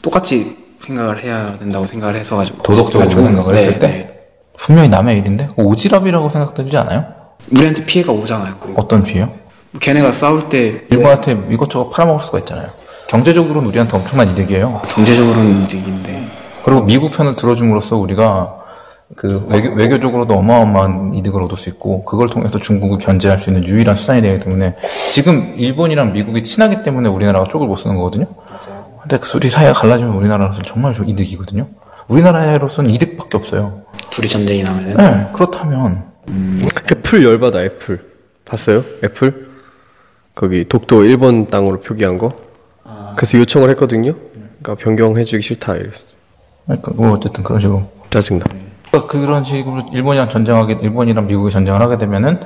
Speaker 1: 똑같이 생각을 해야 된다고 생각을 해서 가지고
Speaker 3: 도덕적으로 생각을
Speaker 1: 네,
Speaker 3: 했을 때
Speaker 1: 네.
Speaker 3: 분명히 남의 일인데 오지랖이라고 생각되지 않아요?
Speaker 1: 우리한테 피해가 오잖아요.
Speaker 3: 어떤 피해요?
Speaker 1: 걔네가 싸울 때
Speaker 3: 일본한테 이것저것 팔아먹을 수가 있잖아요. 경제적으로는 우리한테 엄청난 이득이에요.
Speaker 1: 경제적으로는 이득인데
Speaker 3: 그리고 미국 편을 들어줌으로써 우리가 그 외교, 외교적으로도 어마어마한 이득을 얻을 수 있고 그걸 통해서 중국을 견제할 수 있는 유일한 수단이 되기 때문에 지금 일본이랑 미국이 친하기 때문에 우리나라가 쪽을 못 쓰는 거거든요. 근데 그 둘이 사이가 갈라지면 우리나라로서는 정말 저 이득이거든요. 우리나라로서는 이득밖에 없어요.
Speaker 1: 둘이 전쟁이 나면은
Speaker 3: 네, 그렇다면
Speaker 2: 애플 열받아 애플. 봤어요? 애플? 거기 독도 일본 땅으로 표기한 거. 그래서 요청을 했거든요. 그러니까 변경해주기 싫다 이랬어.
Speaker 3: 그러니까 뭐 어쨌든 그런 식으로
Speaker 2: 짜증나.
Speaker 3: 그러니까 그런 식으로 일본이랑 전쟁하게 일본이랑 미국이 전쟁을 하게 되면은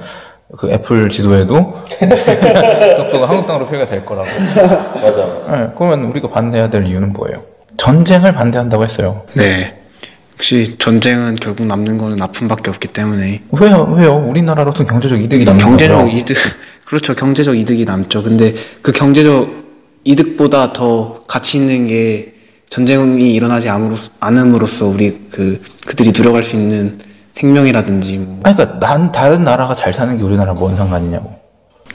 Speaker 3: 그 애플 지도에도 [laughs] 독도가 한국 땅으로 표기가 될 거라고. 맞아. 네, 그러면 우리가 반대해야 될 이유는 뭐예요? 전쟁을 반대한다고 했어요.
Speaker 1: 네 역시 전쟁은 결국 남는 거는 아픔밖에 없기 때문에
Speaker 3: 왜요? 왜요? 우리나라로서는 경제적 이득이 남는
Speaker 1: 경제적
Speaker 3: 거죠.
Speaker 1: 이득 [laughs] 그렇죠 경제적 이득이 남죠 근데 그 경제적 이득보다 더 가치 있는 게 전쟁이 일어나지 않음으로써, 않음으로써 우리 그 그들이 누려갈 수 있는 생명이라든지 뭐
Speaker 3: 아니, 그러니까 난 다른 나라가 잘 사는 게 우리나라 뭔 상관이냐고.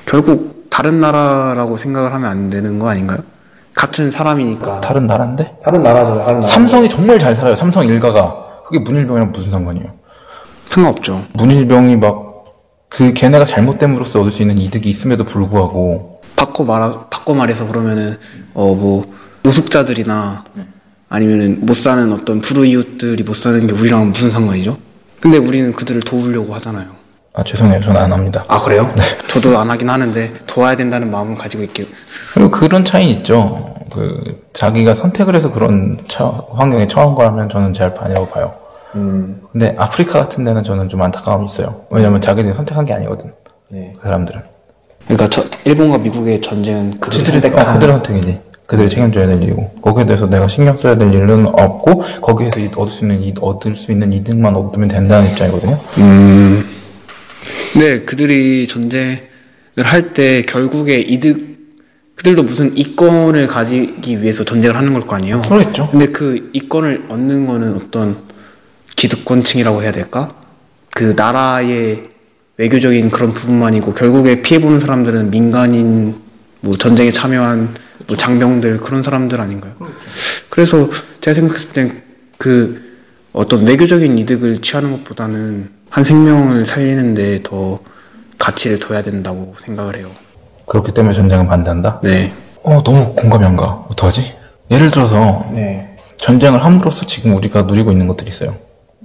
Speaker 1: 결국 다른 나라라고 생각을 하면 안 되는 거 아닌가요? 같은 사람이니까
Speaker 3: 다른 나라인데?
Speaker 1: 다른 나라죠 다른 나라
Speaker 3: 삼성이 정말 잘 살아요. 삼성 일가가. 그게 문일병이랑 무슨 상관이에요?
Speaker 1: 상관없죠
Speaker 3: 문일병이 막 그 걔네가 잘못됨으로써 얻을 수 있는 이득이 있음에도 불구하고
Speaker 1: 바꿔 말하 바꿔 말해서 그러면은 어 뭐 노숙자들이나 아니면은 못 사는 어떤 불우이웃들이 못 사는 게 우리랑 무슨 상관이죠? 근데 우리는 그들을 도우려고 하잖아요.
Speaker 3: 아 죄송해요. 저는 안 합니다.
Speaker 1: 아 그래요? 저도 안 하긴 하는데 도와야 된다는 마음을 가지고 있게
Speaker 3: 그리고 그런 차이는 있죠. 그 자기가 선택을 해서 그런 처, 환경에 처한 거라면 저는 제할바 아니라고 봐요. 근데 아프리카 같은 데는 저는 좀 안타까움이 있어요. 왜냐면 자기들이 선택한 게 아니거든. 그 사람들은.
Speaker 1: 그러니까 저, 일본과 미국의 전쟁은 그들이 선택한
Speaker 3: 그들의 선택이지. 그들이 책임져야 될 일이고 거기에 대해서 내가 신경 써야 될 일은 없고 거기에서 이- 얻을 수 있는 이, 얻을 수 있는 이득만 얻으면 된다는 입장이거든요.
Speaker 1: 네, 그들이 전쟁을 할 때 결국에 이득 그들도 무슨 이권을 가지기 위해서 전쟁을 하는 걸 거 아니에요.
Speaker 3: 그러겠죠.
Speaker 1: 근데 그 이권을 얻는 거는 어떤 기득권층이라고 해야 될까? 그 나라의 외교적인 그런 부분만이고 결국에 피해 보는 사람들은 민간인 뭐 전쟁에 참여한 뭐 장병들 그런 사람들 아닌가요? 그래서 제가 생각했을 땐 그 어떤 외교적인 이득을 취하는 것보다는 한 생명을 살리는데 더 가치를 둬야 된다고 생각을 해요.
Speaker 3: 그렇기 때문에 전쟁은 반대한다.
Speaker 1: 네.
Speaker 3: 어 너무 공감이 안 가. 어떡하지? 예를 들어서
Speaker 1: 네.
Speaker 3: 전쟁을 함으로써 지금 우리가 누리고 있는 것들이 있어요.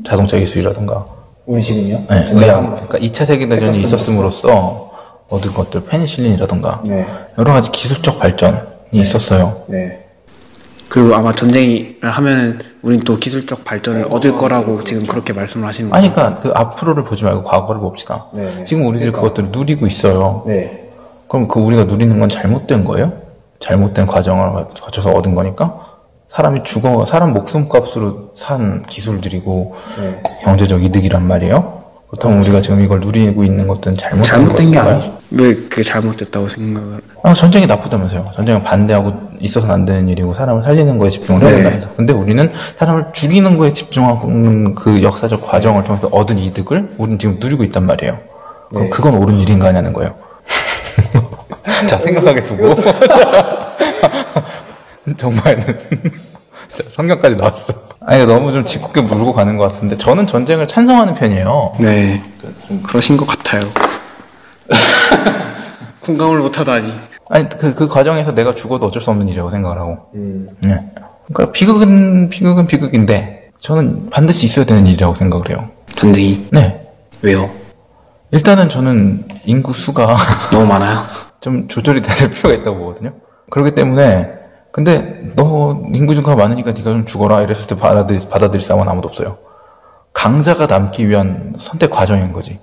Speaker 3: 자동차 기술이라든가.
Speaker 1: 우리 지금요?
Speaker 3: 네, 의학. 그러니까 2차 세계대전이 있었음으로써 얻은 것들, 페니실린이라든가.
Speaker 1: 네.
Speaker 3: 여러 가지 기술적 발전이 있었어요.
Speaker 1: 네. 그리고 아마 전쟁을 하면 우린 또 기술적 발전을 얻을 거라고 지금 그렇게 말씀을 하시는 거예요.
Speaker 3: 아니, 그러니까 그 앞으로를 보지 말고 과거를 봅시다. 지금 우리들이 그것들을 누리고 있어요.
Speaker 1: 네.
Speaker 3: 그럼 그 우리가 누리는 건 잘못된 거예요? 잘못된 과정을 거쳐서 얻은 거니까? 사람이 죽어, 사람 목숨값으로 산 기술들이고 경제적 이득이란 말이에요? 그렇다면 우리가 지금 이걸 누리고 있는 것들은 잘못된,
Speaker 1: 잘못된 게? 아니죠. 왜 그게 잘못됐다고 생각을?
Speaker 3: 아, 전쟁이 나쁘다면서요. 전쟁은 반대하고 있어서는 안 되는 일이고 사람을 살리는 거에 집중을 해야
Speaker 1: 네.
Speaker 3: 된다면서. 근데 우리는 사람을 죽이는 거에 집중하는 그 역사적 과정을 통해서 얻은 이득을 우리는 지금 누리고 있단 말이에요. 그럼 그건 옳은 일인가 하냐는 거예요. [laughs] 자, 생각하게 두고. [laughs] 정말은. [laughs] 자, 성경까지 나왔어. 아니, 너무 좀 짓궂게 물고 가는 것 같은데, 저는 전쟁을 찬성하는 편이에요.
Speaker 1: 네. 그러신 것 같아요. 공감을 못하다니.
Speaker 3: 아니 그, 그 과정에서 내가 죽어도 어쩔 수 없는 일이라고 생각을 하고. 네. 그러니까 비극은 비극은 비극인데 저는 반드시 있어야 되는 일이라고 생각을 해요.
Speaker 1: 전쟁이
Speaker 3: 네.
Speaker 1: 왜요?
Speaker 3: 일단은 저는 인구 수가 [laughs]
Speaker 1: 너무 많아요.
Speaker 3: 좀 조절이 될 필요가 있다고 보거든요. 그렇기 때문에 근데 너 인구 증가가 많으니까 네가 좀 죽어라 이랬을 때 받아들일, 받아들일 사람은 아무도 없어요. 강자가 남기 위한 선택 과정인 거지.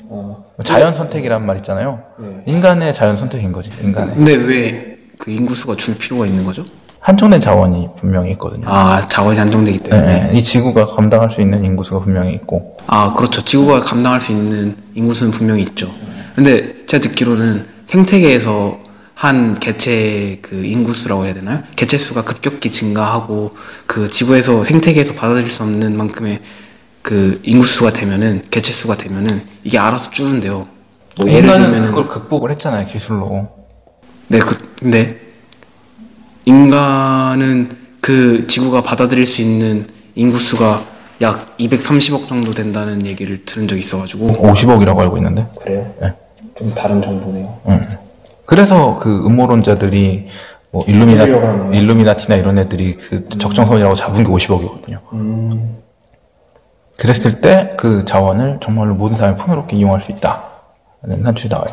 Speaker 3: 자연 선택이란 말 있잖아요. 인간의 자연 선택인 거지. 인간의
Speaker 1: 근데 왜 그 인구수가 줄 필요가 있는 거죠?
Speaker 3: 한정된 자원이 분명히 있거든요.
Speaker 1: 아 자원이 한정되기 때문에.
Speaker 3: 네, 이 지구가 감당할 수 있는 인구수가 분명히 있고
Speaker 1: 아, 그렇죠. 지구가 감당할 수 있는 인구수는 분명히 있죠. 근데 제가 듣기로는 생태계에서 한 개체 그 인구수라고 해야 되나요? 개체 수가 급격히 증가하고 그 지구에서 생태계에서 받아들일 수 없는 만큼의 그 인구수가 되면은 개체 수가 되면는 이게 알아서 줄는데요. 뭐 예를
Speaker 3: 인간은
Speaker 1: 들면은
Speaker 3: 그걸 극복을 했잖아요 기술로.
Speaker 1: 네, 그, 근데 인간은 그 지구가 받아들일 수 있는 인구수가 약 230억 정도 된다는 얘기를 들은 적이 있어가지고
Speaker 3: 50억이라고 알고 있는데.
Speaker 1: 그래요?
Speaker 3: 네.
Speaker 1: 좀 다른 정보네요.
Speaker 3: 그래서 그 음모론자들이 뭐 일루미나 일루미나티나 이런 애들이 그 적정선이라고 잡은 게 50억이거든요. 그랬을 때 그 자원을 정말로 모든 사람이 풍요롭게 이용할 수 있다는 한출이 나와요.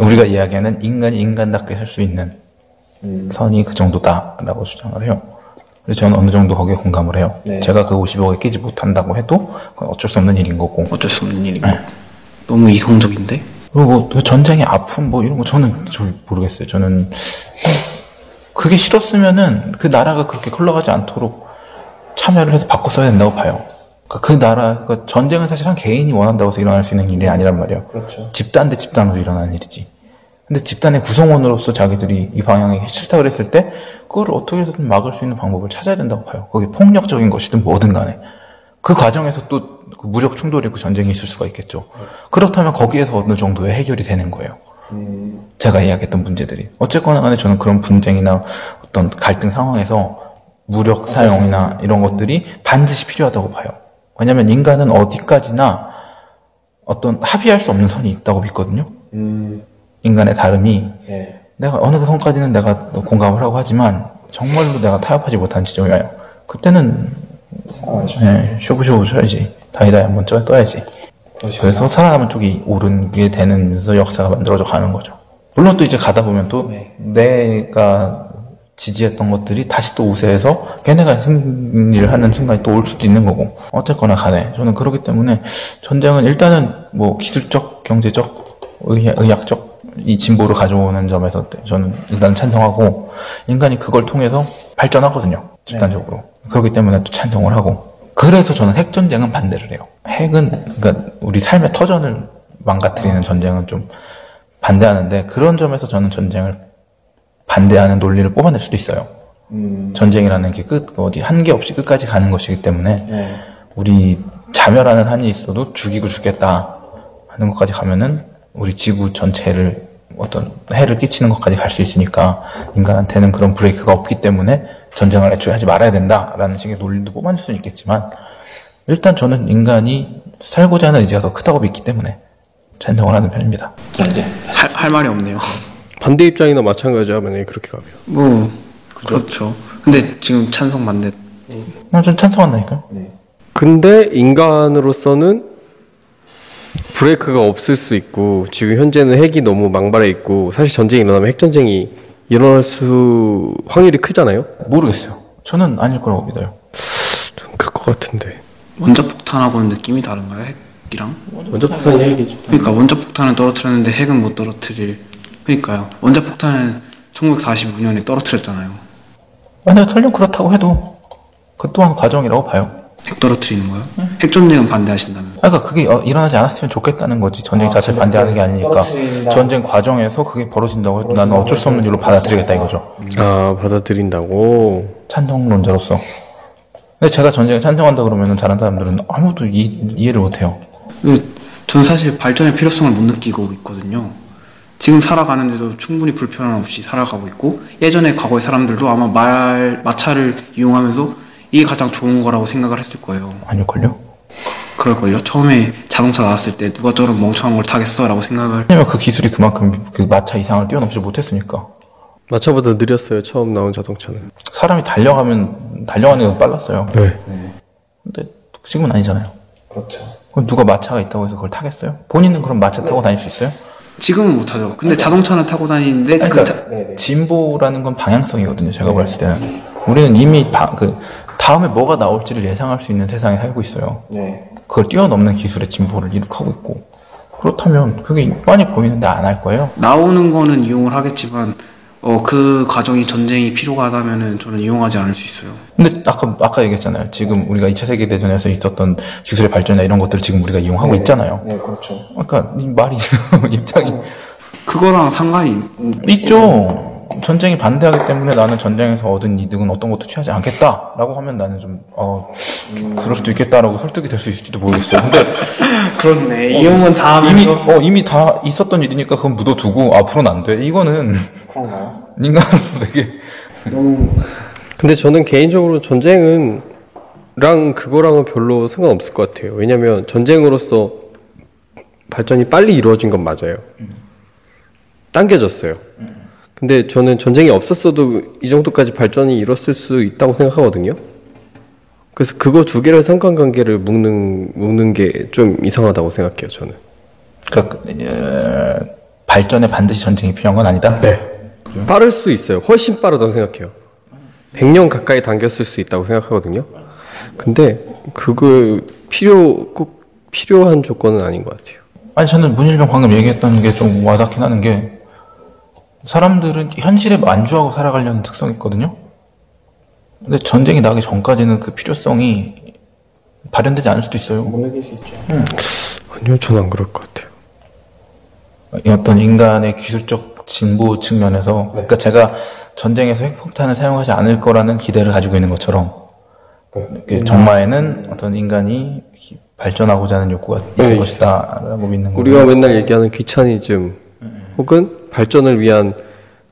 Speaker 3: 우리가 이야기하는 인간이 인간답게 살 수 있는 선이 그 정도다라고 주장을 해요. 그래서 저는 어느 정도 거기에 공감을 해요. 제가 그 50억에 끼지 못한다고 해도 그건 어쩔 수 없는 일인 거고.
Speaker 1: 어쩔 수 없는 일인 거. 너무 이성적인데?
Speaker 3: 그리고 뭐 전쟁의 아픔 뭐 이런 거 저는 잘 모르겠어요. 저는 그게 싫었으면은 그 나라가 그렇게 흘러가지 않도록 참여를 해서 바꿨어야 된다고 봐요. 그러니까 그 나라, 그 전쟁은 사실 한 개인이 원한다고 해서 일어날 수 있는 일이 아니란 말이에요.
Speaker 1: 그렇죠.
Speaker 3: 집단 대 집단으로 일어나는 일이지. 근데 집단의 구성원으로서 자기들이 이 방향이 싫다 그랬을 때 그걸 어떻게 해서든 막을 수 있는 방법을 찾아야 된다고 봐요. 그게 폭력적인 것이든 뭐든 간에. 그 과정에서 또그 무력 충돌이 있고 전쟁이 있을 수가 있겠죠. 그렇다면 거기에서 어느 정도의 해결이 되는 거예요. 제가 이야기했던 문제들이. 어쨌거나 간에 저는 그런 분쟁이나 어떤 갈등 상황에서 무력 사용이나 이런 것들이 반드시 필요하다고 봐요. 왜냐면 인간은 어디까지나 어떤 합의할 수 없는 선이 있다고 믿거든요. 인간의 다름이 내가 어느 그 선까지는 내가 공감을 하고 하지만 정말로 내가 타협하지 못한 지점이 와요. 그때는 네, 쇼부쇼부 쳐야지. 다이다이 한번 쪄, 떠야지. 그래서 살아남은 쪽이 오르게 되면서 역사가 만들어져 가는 거죠. 물론 또 이제 가다 보면 또 내가 지지했던 것들이 다시 또 우세해서 걔네가 승리를 하는 순간이 또 올 수도 있는 거고. 어쨌거나 간에. 저는 그렇기 때문에 전쟁은 일단은 뭐 기술적, 경제적, 의, 의학적 이 진보를 가져오는 점에서 저는 일단 찬성하고 인간이 그걸 통해서 발전하거든요. 집단적으로. 그렇기 때문에 또 찬성을 하고. 그래서 저는 핵 전쟁은 반대를 해요. 핵은, 그러니까 우리 삶의 터전을 망가뜨리는 전쟁은 좀 반대하는데 그런 점에서 저는 전쟁을 반대하는 논리를 뽑아낼 수도 있어요. 전쟁이라는 게 끝, 어디 한계 없이 끝까지 가는 것이기 때문에 우리 자멸하는 한이 있어도 죽이고 죽겠다 하는 것까지 가면은 우리 지구 전체를 어떤 해를 끼치는 것까지 갈 수 있으니까 인간한테는 그런 브레이크가 없기 때문에 전쟁을 애초에 하지 말아야 된다라는 식의 논리도 뽑아낼 수는 있겠지만 일단 저는 인간이 살고자 하는 의지가 더 크다고 믿기 때문에 찬성을 하는 편입니다.
Speaker 1: 자, 이제 할, 할 말이 없네요.
Speaker 2: 반대 입장이나 마찬가지야 만약에 그렇게 가면.
Speaker 1: 뭐, 그렇죠. 근데 지금 찬성 반대.
Speaker 3: 난전 찬성한다니까요.
Speaker 2: 근데 인간으로서는 브레이크가 없을 수 있고 지금 현재는 핵이 너무 망발해 있고 사실 전쟁이 일어나면 핵 전쟁이 일어날 수 확률이 크잖아요.
Speaker 3: 모르겠어요. 저는 아닐 거라고 믿어요.
Speaker 2: 좀 그럴 것 같은데.
Speaker 1: 원자 폭탄하고는 느낌이 다른가요? 핵이랑?
Speaker 2: 먼저 폭탄이 핵이죠.
Speaker 1: 그러니까 원자 폭탄은 떨어뜨렸는데 핵은 못 떨어뜨릴. 그러니까요. 원자 폭탄은 1945년에 떨어뜨렸잖아요.
Speaker 3: 만약에 설령 그렇다고 해도 그 또한 과정이라고 봐요.
Speaker 1: 핵 떨어뜨리는 거요? 핵 전쟁은 반대하신다면?
Speaker 3: 아, 그러니까 그게 어, 일어나지 않았으면 좋겠다는 거지. 전쟁 자체를 반대하는 게 아니니까. 전쟁 과정에서 그게 벌어진다고 해도 나는 어쩔 수 없는 일로 받아들이겠다 이거죠.
Speaker 2: 아 받아들인다고.
Speaker 3: 찬성론자로서. 근데 제가 전쟁에 찬성한다 그러면은 다른 사람들은 아무도 이, 이해를 못해요.
Speaker 1: 그, 전 사실 발전의 필요성을 못 느끼고 있거든요. 지금 살아가는 데도 충분히 불편함 없이 살아가고 있고 예전에 과거의 사람들도 아마 말 마차를 이용하면서 이게 가장 좋은 거라고 생각을 했을 거예요.
Speaker 3: 아닐걸요?
Speaker 1: 그럴걸요. 처음에 자동차 나왔을 때 누가 저런 멍청한 걸 타겠어라고 생각을
Speaker 3: 왜냐면 그 기술이 그만큼 그 마차 이상을 뛰어넘지 못했으니까.
Speaker 2: 마차보다 느렸어요. 처음 나온 자동차는.
Speaker 3: 사람이 달려가면 달려가는 게 빨랐어요.
Speaker 2: 네.
Speaker 3: 근데 지금은 아니잖아요.
Speaker 1: 그렇죠.
Speaker 3: 그럼 누가 마차가 있다고 해서 그걸 타겠어요? 본인은 그럼 마차 타고 다닐 수 있어요?
Speaker 1: 지금은 못하죠. 근데 자동차는 타고 다니는데 그
Speaker 3: 그러니까
Speaker 1: 자-
Speaker 3: 진보라는 건 방향성이거든요. 제가 봤을 때는 우리는 이미 바- 그 다음에 뭐가 나올지를 예상할 수 있는 세상에 살고 있어요.
Speaker 1: 네.
Speaker 3: 그걸 뛰어넘는 기술의 진보를 이룩하고 있고 그렇다면 그게 뻔히 보이는데 안 할 거예요.
Speaker 1: 나오는 거는 이용을 하겠지만 어, 그 과정이 전쟁이 필요가 하다면은 저는 이용하지 않을 수 있어요.
Speaker 3: 근데 아까 아까 얘기했잖아요. 지금 우리가 2차 세계 대전에서 있었던 기술의 발전이나 이런 것들을 지금 우리가 이용하고 있잖아요.
Speaker 1: 네, 그렇죠.
Speaker 3: 그러니까 이 말이 [laughs] 입장이
Speaker 1: 그거랑 상관이
Speaker 3: 있죠. 전쟁이 반대하기 때문에 나는 전쟁에서 얻은 이득은 어떤 것도 취하지 않겠다라고 하면 나는 좀, 어, 좀 그럴 수도 있겠다라고 설득이 될 수 있을지도 모르겠어요. 근데 [laughs]
Speaker 1: 그렇네. 이용은 다
Speaker 3: 이미,
Speaker 1: 하면서
Speaker 3: 어, 이미 다 있었던 일이니까 그건 묻어두고 앞으로는 안 돼. 이거는
Speaker 1: 그런가요? [laughs]
Speaker 3: 인간으로서 되게
Speaker 1: 너무
Speaker 2: 근데 저는 개인적으로 전쟁은 랑 그거랑은 별로 상관없을 것 같아요. 왜냐면 전쟁으로서 발전이 빨리 이루어진 건 맞아요. 당겨졌어요. 근데 저는 전쟁이 없었어도 이 정도까지 발전이 이뤘을 수 있다고 생각하거든요. 그래서 그거 두 개를 상관관계를 묶는 묶는 게 좀 이상하다고 생각해요. 저는.
Speaker 3: 그러니까 에, 발전에 반드시 전쟁이 필요한 건 아니다.
Speaker 2: 빠를 수 있어요. 훨씬 빠르다고 생각해요. 100년 가까이 당겼을 수 있다고 생각하거든요. 근데 그거 필요 꼭 필요한 조건은 아닌 것 같아요.
Speaker 3: 아니 저는 문일병 방금 얘기했던 게 좀 와닿긴 하는 게 사람들은 현실에 만주하고 살아가려는 특성이 있거든요. 근데 전쟁이 나기 전까지는 그 필요성이 발현되지 않을 수도 있어요.
Speaker 1: 느낄 수 있죠.
Speaker 2: 아니요, 저는 안 그럴 것 같아요.
Speaker 3: 이 어떤 인간의 기술적 진보 측면에서 그러니까 제가 전쟁에서 핵폭탄을 사용하지 않을 거라는 기대를 가지고 있는 것처럼 이렇게 정말에는 어떤 인간이 발전하고자 하는 욕구가 있을
Speaker 2: 네,
Speaker 3: 것이다라고 믿는 거고
Speaker 2: 우리가 맨날 얘기하는 귀차니즘 혹은 발전을 위한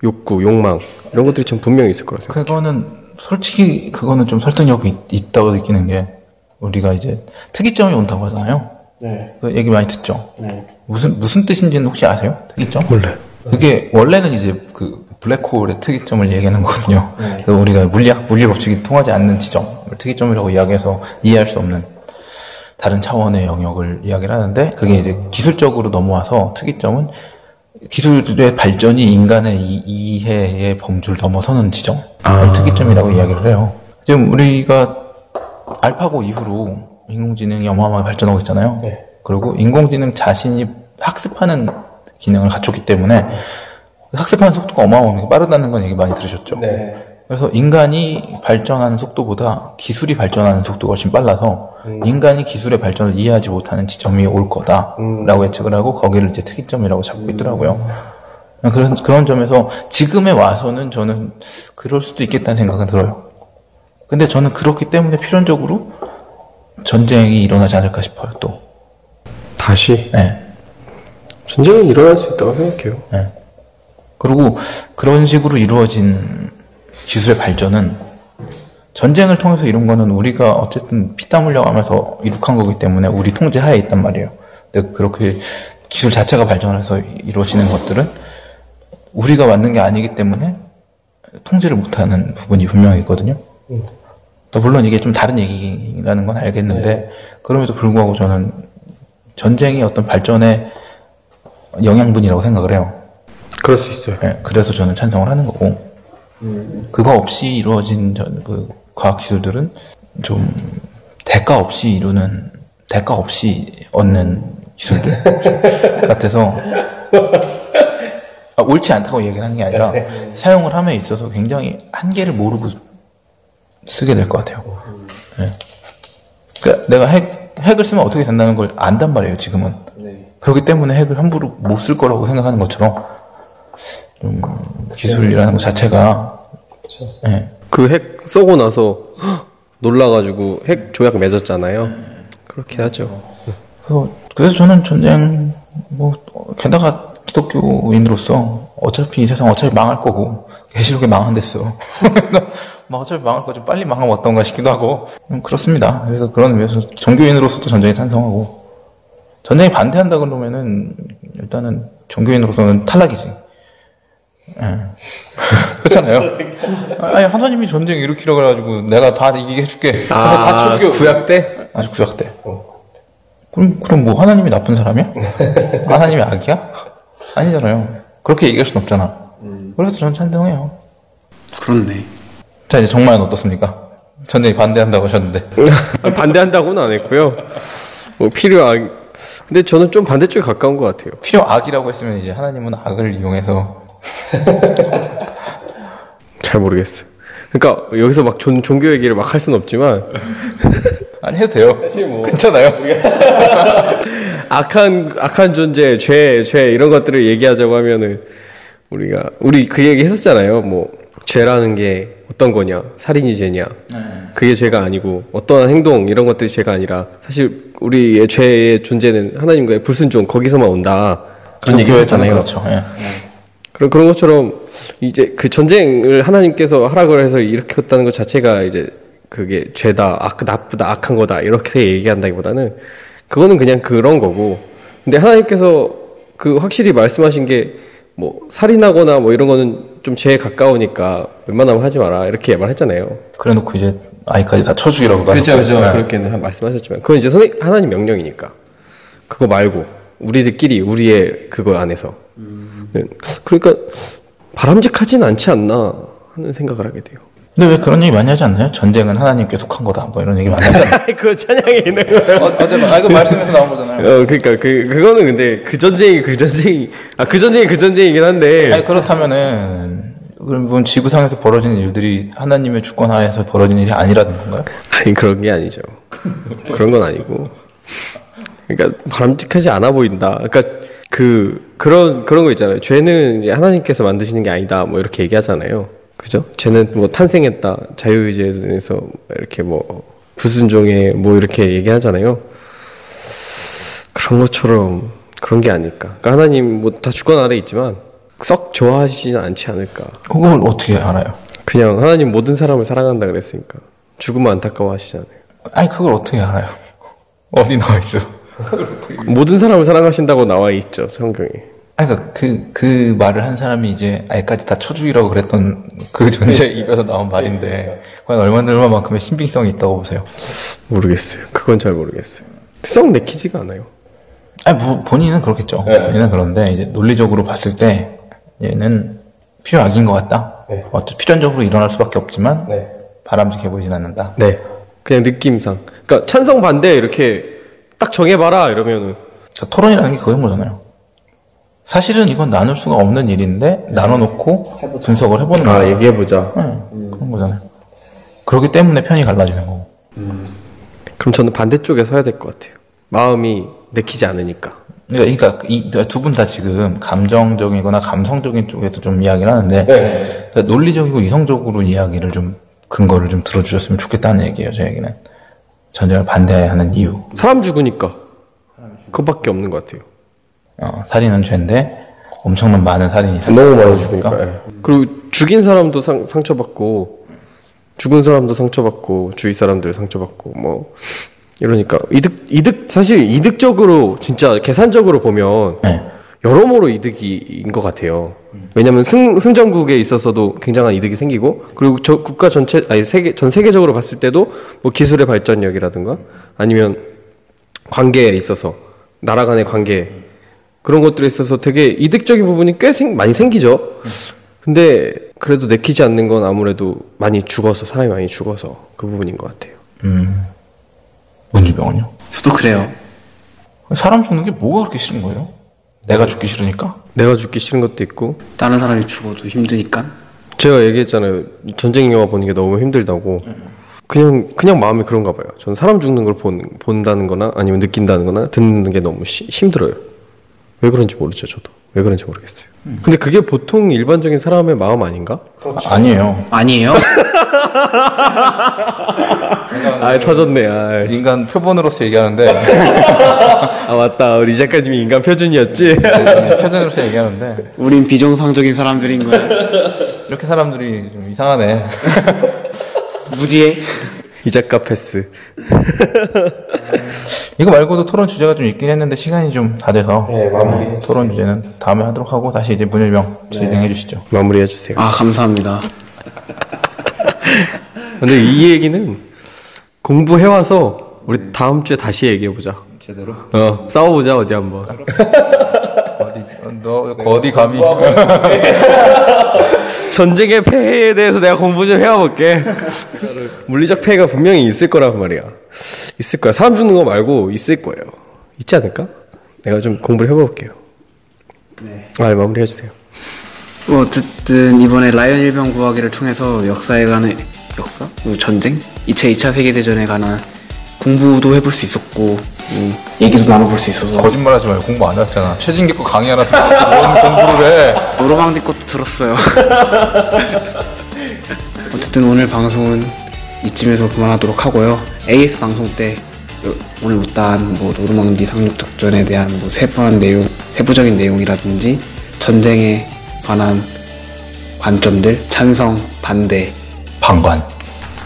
Speaker 2: 욕구, 욕망 이런 것들이 좀 분명히 있을 거라 생각해요.
Speaker 3: 그거는 솔직히 그거는 좀 설득력이 있, 있다고 느끼는 게 우리가 이제 특이점이 온다고 하잖아요.
Speaker 1: 네.
Speaker 3: 그 얘기 많이 듣죠.
Speaker 1: 네.
Speaker 3: 무슨 무슨 뜻인지는 혹시 아세요? 특이점?
Speaker 2: 원래
Speaker 3: 그게 원래는 이제 그 블랙홀의 특이점을 얘기하는 거거든요. 그래서 우리가 물리학 물리 법칙이 통하지 않는 지점을 특이점이라고 이야기해서 이해할 수 없는 다른 차원의 영역을 이야기를 하는데 그게 이제 기술적으로 넘어와서 특이점은 기술의 발전이 인간의 이- 이해의 범주를 넘어서는 지점 을 특이점이라고 이야기를 해요. 지금 우리가 알파고 이후로 인공지능이 어마어마하게 발전하고 있잖아요. 그리고 인공지능 자신이 학습하는 기능을 갖췄기 때문에 학습하는 속도가 어마어마하게 빠르다는 건 얘기 많이 들으셨죠. 그래서 인간이 발전하는 속도보다 기술이 발전하는 속도가 훨씬 빨라서 인간이 기술의 발전을 이해하지 못하는 지점이 올 거다라고 예측을 하고 거기를 이제 특이점이라고 잡고 있더라고요. 그런 그런 점에서 지금에 와서는 저는 그럴 수도 있겠다는 생각은 들어요. 근데 저는 그렇기 때문에 필연적으로 전쟁이 일어나지 않을까 싶어요. 또.
Speaker 2: 다시
Speaker 3: 네.
Speaker 2: 전쟁은 일어날 수 있다고 생각해요.
Speaker 3: 그리고 그런 식으로 이루어진 기술의 발전은 전쟁을 통해서 이룬 거는 우리가 어쨌든 피땀 흘려가면서 이룩한 거기 때문에 우리 통제 하에 있단 말이에요. 근데 그렇게 기술 자체가 발전해서 이루어지는 것들은 우리가 만든 게 아니기 때문에 통제를 못하는 부분이 분명히 있거든요. 물론 이게 좀 다른 얘기라는 건 알겠는데 그럼에도 불구하고 저는 전쟁이 어떤 발전의 영양분이라고 생각을 해요.
Speaker 2: 그럴 수 있어요.
Speaker 3: 예, 그래서 저는 찬성을 하는 거고 그거 없이 이루어진 전- 그 과학 기술들은 좀 대가 없이 이루는 대가 없이 얻는 기술들 [laughs] 같아서 아, 옳지 않다고 얘기를 하는 게 아니라 사용을 함에 있어서 굉장히 한계를 모르고 쓰게 될 것 같아요. 예. 그러니까 내가 핵, 핵을 쓰면 어떻게 된다는 걸 안단 말이에요, 지금은. 그렇기 때문에 핵을 함부로 못 쓸 거라고 생각하는 것처럼 좀 기술이라는 것 자체가 예.
Speaker 2: 그핵 쏘고 나서 헉, 놀라가지고 핵 조약 맺었잖아요. 그렇게 하죠.
Speaker 3: 그래서, 그래서 저는 전쟁 뭐 어, 게다가 기독교인으로서 어차피 이 세상 어차피 망할 거고 계시록에 망한댔어. [laughs] 막 어차피 망할 거지 빨리 망하면 어떤가 싶기도 하고 음, 그렇습니다. 그래서 그런 의미에서 종교인으로서도 전쟁에 찬성하고 전쟁에 반대한다 그러면은 일단은 종교인으로서는 탈락이지. [laughs] 그렇잖아요. 아니 하나님이 전쟁 일으키라 그래가지고 내가 다 이기게 해줄게. 다, 다 쳐죽여.
Speaker 2: 구약 때?
Speaker 3: 아주 구약 때. 그럼 그럼 뭐 하나님이 나쁜 사람이야? [laughs] 하나님이 악이야? 아니잖아요. 그렇게 얘기할 순 없잖아. 그래서 전 찬성해요.
Speaker 1: 그렇네.
Speaker 3: 자 이제 정말은 어떻습니까? 전쟁이 반대한다고 하셨는데. [laughs]
Speaker 2: 아, 반대한다고는 안 했고요. 뭐 필요한. 근데 저는 좀 반대쪽에 가까운 것 같아요.
Speaker 3: 필요 악이라고 했으면 이제 하나님은 악을 이용해서
Speaker 2: 잘 모르겠어요. 그러니까 여기서 막 종, 종교 얘기를 막 할 수는 없지만 [laughs]
Speaker 3: 아니 해도 돼요. 괜찮아요. [laughs]
Speaker 2: 악한 악한 존재, 죄, 죄 이런 것들을 얘기하자고 하면은 우리가 우리 그 얘기 했었잖아요. 뭐 죄라는 게 어떤 거냐? 살인이 죄냐? 그게 죄가 아니고 어떠한 행동 이런 것들이 죄가 아니라 사실 우리의 죄의 존재는 하나님과의 불순종 거기서만 온다. 그런 얘기. 했잖아요.
Speaker 3: 그렇죠. 예.
Speaker 2: 그런 그런 것처럼 이제 그 전쟁을 하나님께서 하라고 해서 이렇게 했다는 것 자체가 이제 그게 죄다, 악, 나쁘다, 악한 거다 이렇게 얘기한다기보다는 그거는 그냥 그런 거고. 근데 하나님께서 그 확실히 말씀하신 게 뭐 살인하거나 뭐 이런 거는 좀 죄에 가까우니까 웬만하면 하지 마라 이렇게 말했잖아요.
Speaker 3: 그래놓고 이제 아이까지 다 쳐죽이라고도
Speaker 2: 그렇죠. 그렇죠.
Speaker 3: 예.
Speaker 2: 그렇게는 말씀하셨지만 그건 이제 선생, 하나님 명령이니까 그거 말고 우리들끼리 우리의 그거 안에서 네. 그러니까 바람직하진 않지 않나 하는 생각을 하게 돼요.
Speaker 3: 근데 왜 그런 얘기 많이 하지 않나요? 전쟁은 하나님께 속한 거다. 뭐 이런 얘기 많이 하잖아요. [laughs]
Speaker 2: 그 찬양에 있는 거예요.
Speaker 3: 어, 어제 아 이거 말씀에서 나온 거잖아요.
Speaker 2: 어, 그러니까 그 그거는 근데 그 전쟁이 그 전쟁이 아 그 전쟁이 그 전쟁이긴 한데
Speaker 3: 아니 그렇다면은 그럼 지구상에서 벌어지는 일들이 하나님의 주권 하에서 벌어지는 일이 아니라는 건가요?
Speaker 2: 아니 그런 게 아니죠. 그런 건 아니고. 그러니까 바람직하지 않아 보인다. 그러니까 그 그런 그런 거 있잖아요. 죄는 하나님께서 만드시는 게 아니다. 뭐 이렇게 얘기하잖아요. 그죠? 죄는 뭐 탄생했다. 자유의지에 대해서 이렇게 뭐 불순종에 뭐 이렇게 얘기하잖아요. 그런 것처럼 그런 게 아닐까. 그러니까 하나님 뭐 다 주권 아래 있지만 썩 좋아하시진 않지 않을까.
Speaker 3: 그걸 어떻게 알아요?
Speaker 2: 그냥 하나님 모든 사람을 사랑한다 그랬으니까 죽으면 안타까워하시잖아요.
Speaker 3: 아니 그걸 어떻게 알아요? [laughs] 어디 나와 있어?
Speaker 2: 모든 사람을 사랑하신다고 나와 있죠 성경에.
Speaker 3: 아니 그러니까 그, 그 말을 한 사람이 이제 아이까지 다 쳐죽이라고 그랬던 그 존재 입에서 나온 말인데 과연 얼마나 얼마만큼의 신빙성이 있다고 보세요?
Speaker 2: 모르겠어요. 그건 잘 모르겠어요. 썩 내키지가 않아요.
Speaker 3: 아니 뭐, 본인은 그렇겠죠. 본인은 그런데 이제 논리적으로 봤을 때 얘는 필요악인 것 같다. 어차피 필연적으로 일어날 수밖에 없지만 바람직해 보이진 않는다.
Speaker 2: 네. 그냥 느낌상. 그러니까 찬성 반대 이렇게 딱 정해봐라 이러면은
Speaker 3: 그러니까 토론이라는 게 그런 거잖아요. 사실은 이건 나눌 수가 없는 일인데 나눠놓고 분석을 해보는
Speaker 2: 아
Speaker 3: 거예요.
Speaker 2: 얘기해보자.
Speaker 3: 네, 그런 거잖아요. 그렇기 때문에 편이 갈라지는 거고.
Speaker 2: 그럼 저는 반대쪽에 서야 될 것 같아요. 마음이 내키지 않으니까.
Speaker 3: 그러니까 이두분 다 지금 감정적이거나 감성적인 쪽에서 좀 이야기를 하는데 그러니까 논리적이고 이성적으로 이야기를 좀 근거를 좀 들어주셨으면 좋겠다는 얘기예요. 제 얘기는 전쟁을 반대하는 이유.
Speaker 2: 사람 죽으니까. 그밖에 없는 것 같아요.
Speaker 3: 어, 살인은 죄인데 엄청난 많은 살인이
Speaker 2: 너무 많이 죽으니까. 예. 그리고 죽인 사람도 상, 상처받고 죽은 사람도 상처받고 주위 사람들 상처받고 뭐 이러니까 이득 이득 사실 이득적으로 진짜 계산적으로 보면
Speaker 3: 네.
Speaker 2: 여러모로 이득인 것 같아요. 왜냐하면 승 승전국에 있어서도 굉장한 이득이 생기고 그리고 저 국가 전체 아니 세계 전 세계적으로 봤을 때도 뭐 기술의 발전력이라든가 아니면 관계에 있어서 나라 간의 관계 그런 것들에 있어서 되게 이득적인 부분이 꽤 생, 많이 생기죠. 근데 그래도 내키지 않는 건 아무래도 많이 죽어서 사람이 많이 죽어서 그 부분인 것 같아요.
Speaker 3: 문주병은요?
Speaker 1: 저도 그래요.
Speaker 3: 사람 죽는 게 뭐가 그렇게 싫은 거예요? 내가 죽기 싫으니까?
Speaker 2: 내가 죽기 싫은 것도 있고
Speaker 1: 다른 사람이 죽어도 힘드니까.
Speaker 2: 제가 얘기했잖아요. 전쟁 영화 보는 게 너무 힘들다고. 그냥 그냥 마음이 그런가 봐요. 전 사람 죽는 걸 본, 본다는 거나 아니면 느낀다는 거나 듣는 게 너무 시- 힘들어요. 왜 그런지 모르죠, 저도. 왜 그런지 모르겠어요. 근데 그게 보통 일반적인 사람의 마음 아닌가?
Speaker 3: 아, 아니에요.
Speaker 1: 아니에요?
Speaker 2: 아, 터졌네. 아,
Speaker 3: 인간 표본으로서 얘기하는데 [laughs]
Speaker 2: 아 맞다. 우리 작가님이 인간 표준이었지.
Speaker 3: 표본으로서 얘기하는데
Speaker 1: 우린 비정상적인 사람들인 거야.
Speaker 3: 이렇게 사람들이 좀 이상하네.
Speaker 1: 무지해?
Speaker 2: 이 작가 패스.
Speaker 3: 이거 말고도 토론 주제가 좀 있긴 했는데 시간이 좀 다 돼서 네, 토론 주제는 다음에 하도록 하고 다시 이제 문일병 진행해 주시죠.
Speaker 2: 마무리해 주세요.
Speaker 1: 아 감사합니다. [laughs]
Speaker 2: 근데 이 얘기는 공부해 와서 우리 다음 주에 다시 얘기해 보자. 제대로. 어 싸워보자 어디 한번. [laughs]
Speaker 3: 어디 너 어디 감히 [laughs]
Speaker 2: 전쟁의 폐해에 대해서 내가 공부 좀 해와볼게. 물리적 폐해가 분명히 있을 거란 말이야. 있을 거야. 사람 죽는 거 말고 있을 거예요. 있지 않을까? 내가 좀 공부를 해볼게요. 네. 아, 마무리 해주세요.
Speaker 1: 뭐 어쨌든 이번에 라이언 일병 구하기를 통해서 역사에 관한 역사? 그리고 전쟁? 2차 2차 세계대전에 관한 공부도 해볼 수 있었고 음, 얘기도 나눠볼 수 있어서
Speaker 3: 거짓말하지 말고 공부 안 했잖아. 최진기 거 강의 하나 듣고 뭔 공부를 해? [laughs]
Speaker 1: 노로망디 것도 들었어요. [laughs] 어쨌든 오늘 방송은 이쯤에서 그만하도록 하고요. AS 방송 때 요- 오늘 못다한 뭐 노르망디 상륙 작전에 대한 뭐 세부한 내용, 세부적인 내용이라든지 전쟁에 관한 관점들, 찬성, 반대,
Speaker 3: 방관.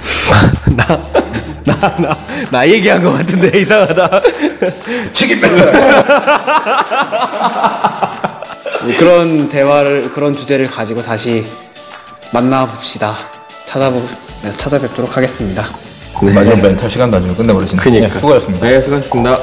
Speaker 3: [laughs]
Speaker 2: 나 얘기한 것 같은데 이상하다. [laughs]
Speaker 3: 책임
Speaker 1: 뭐 그런 대화를 그런 주제를 가지고 다시 만나봅시다. 찾아보 네, 찾아뵙도록 하겠습니다.
Speaker 3: 마지막 멘탈 시간 나중에 끝내버리시네.
Speaker 2: 그니까.
Speaker 3: 네, 수고하셨습니다.
Speaker 2: 네, 수고하셨습니다.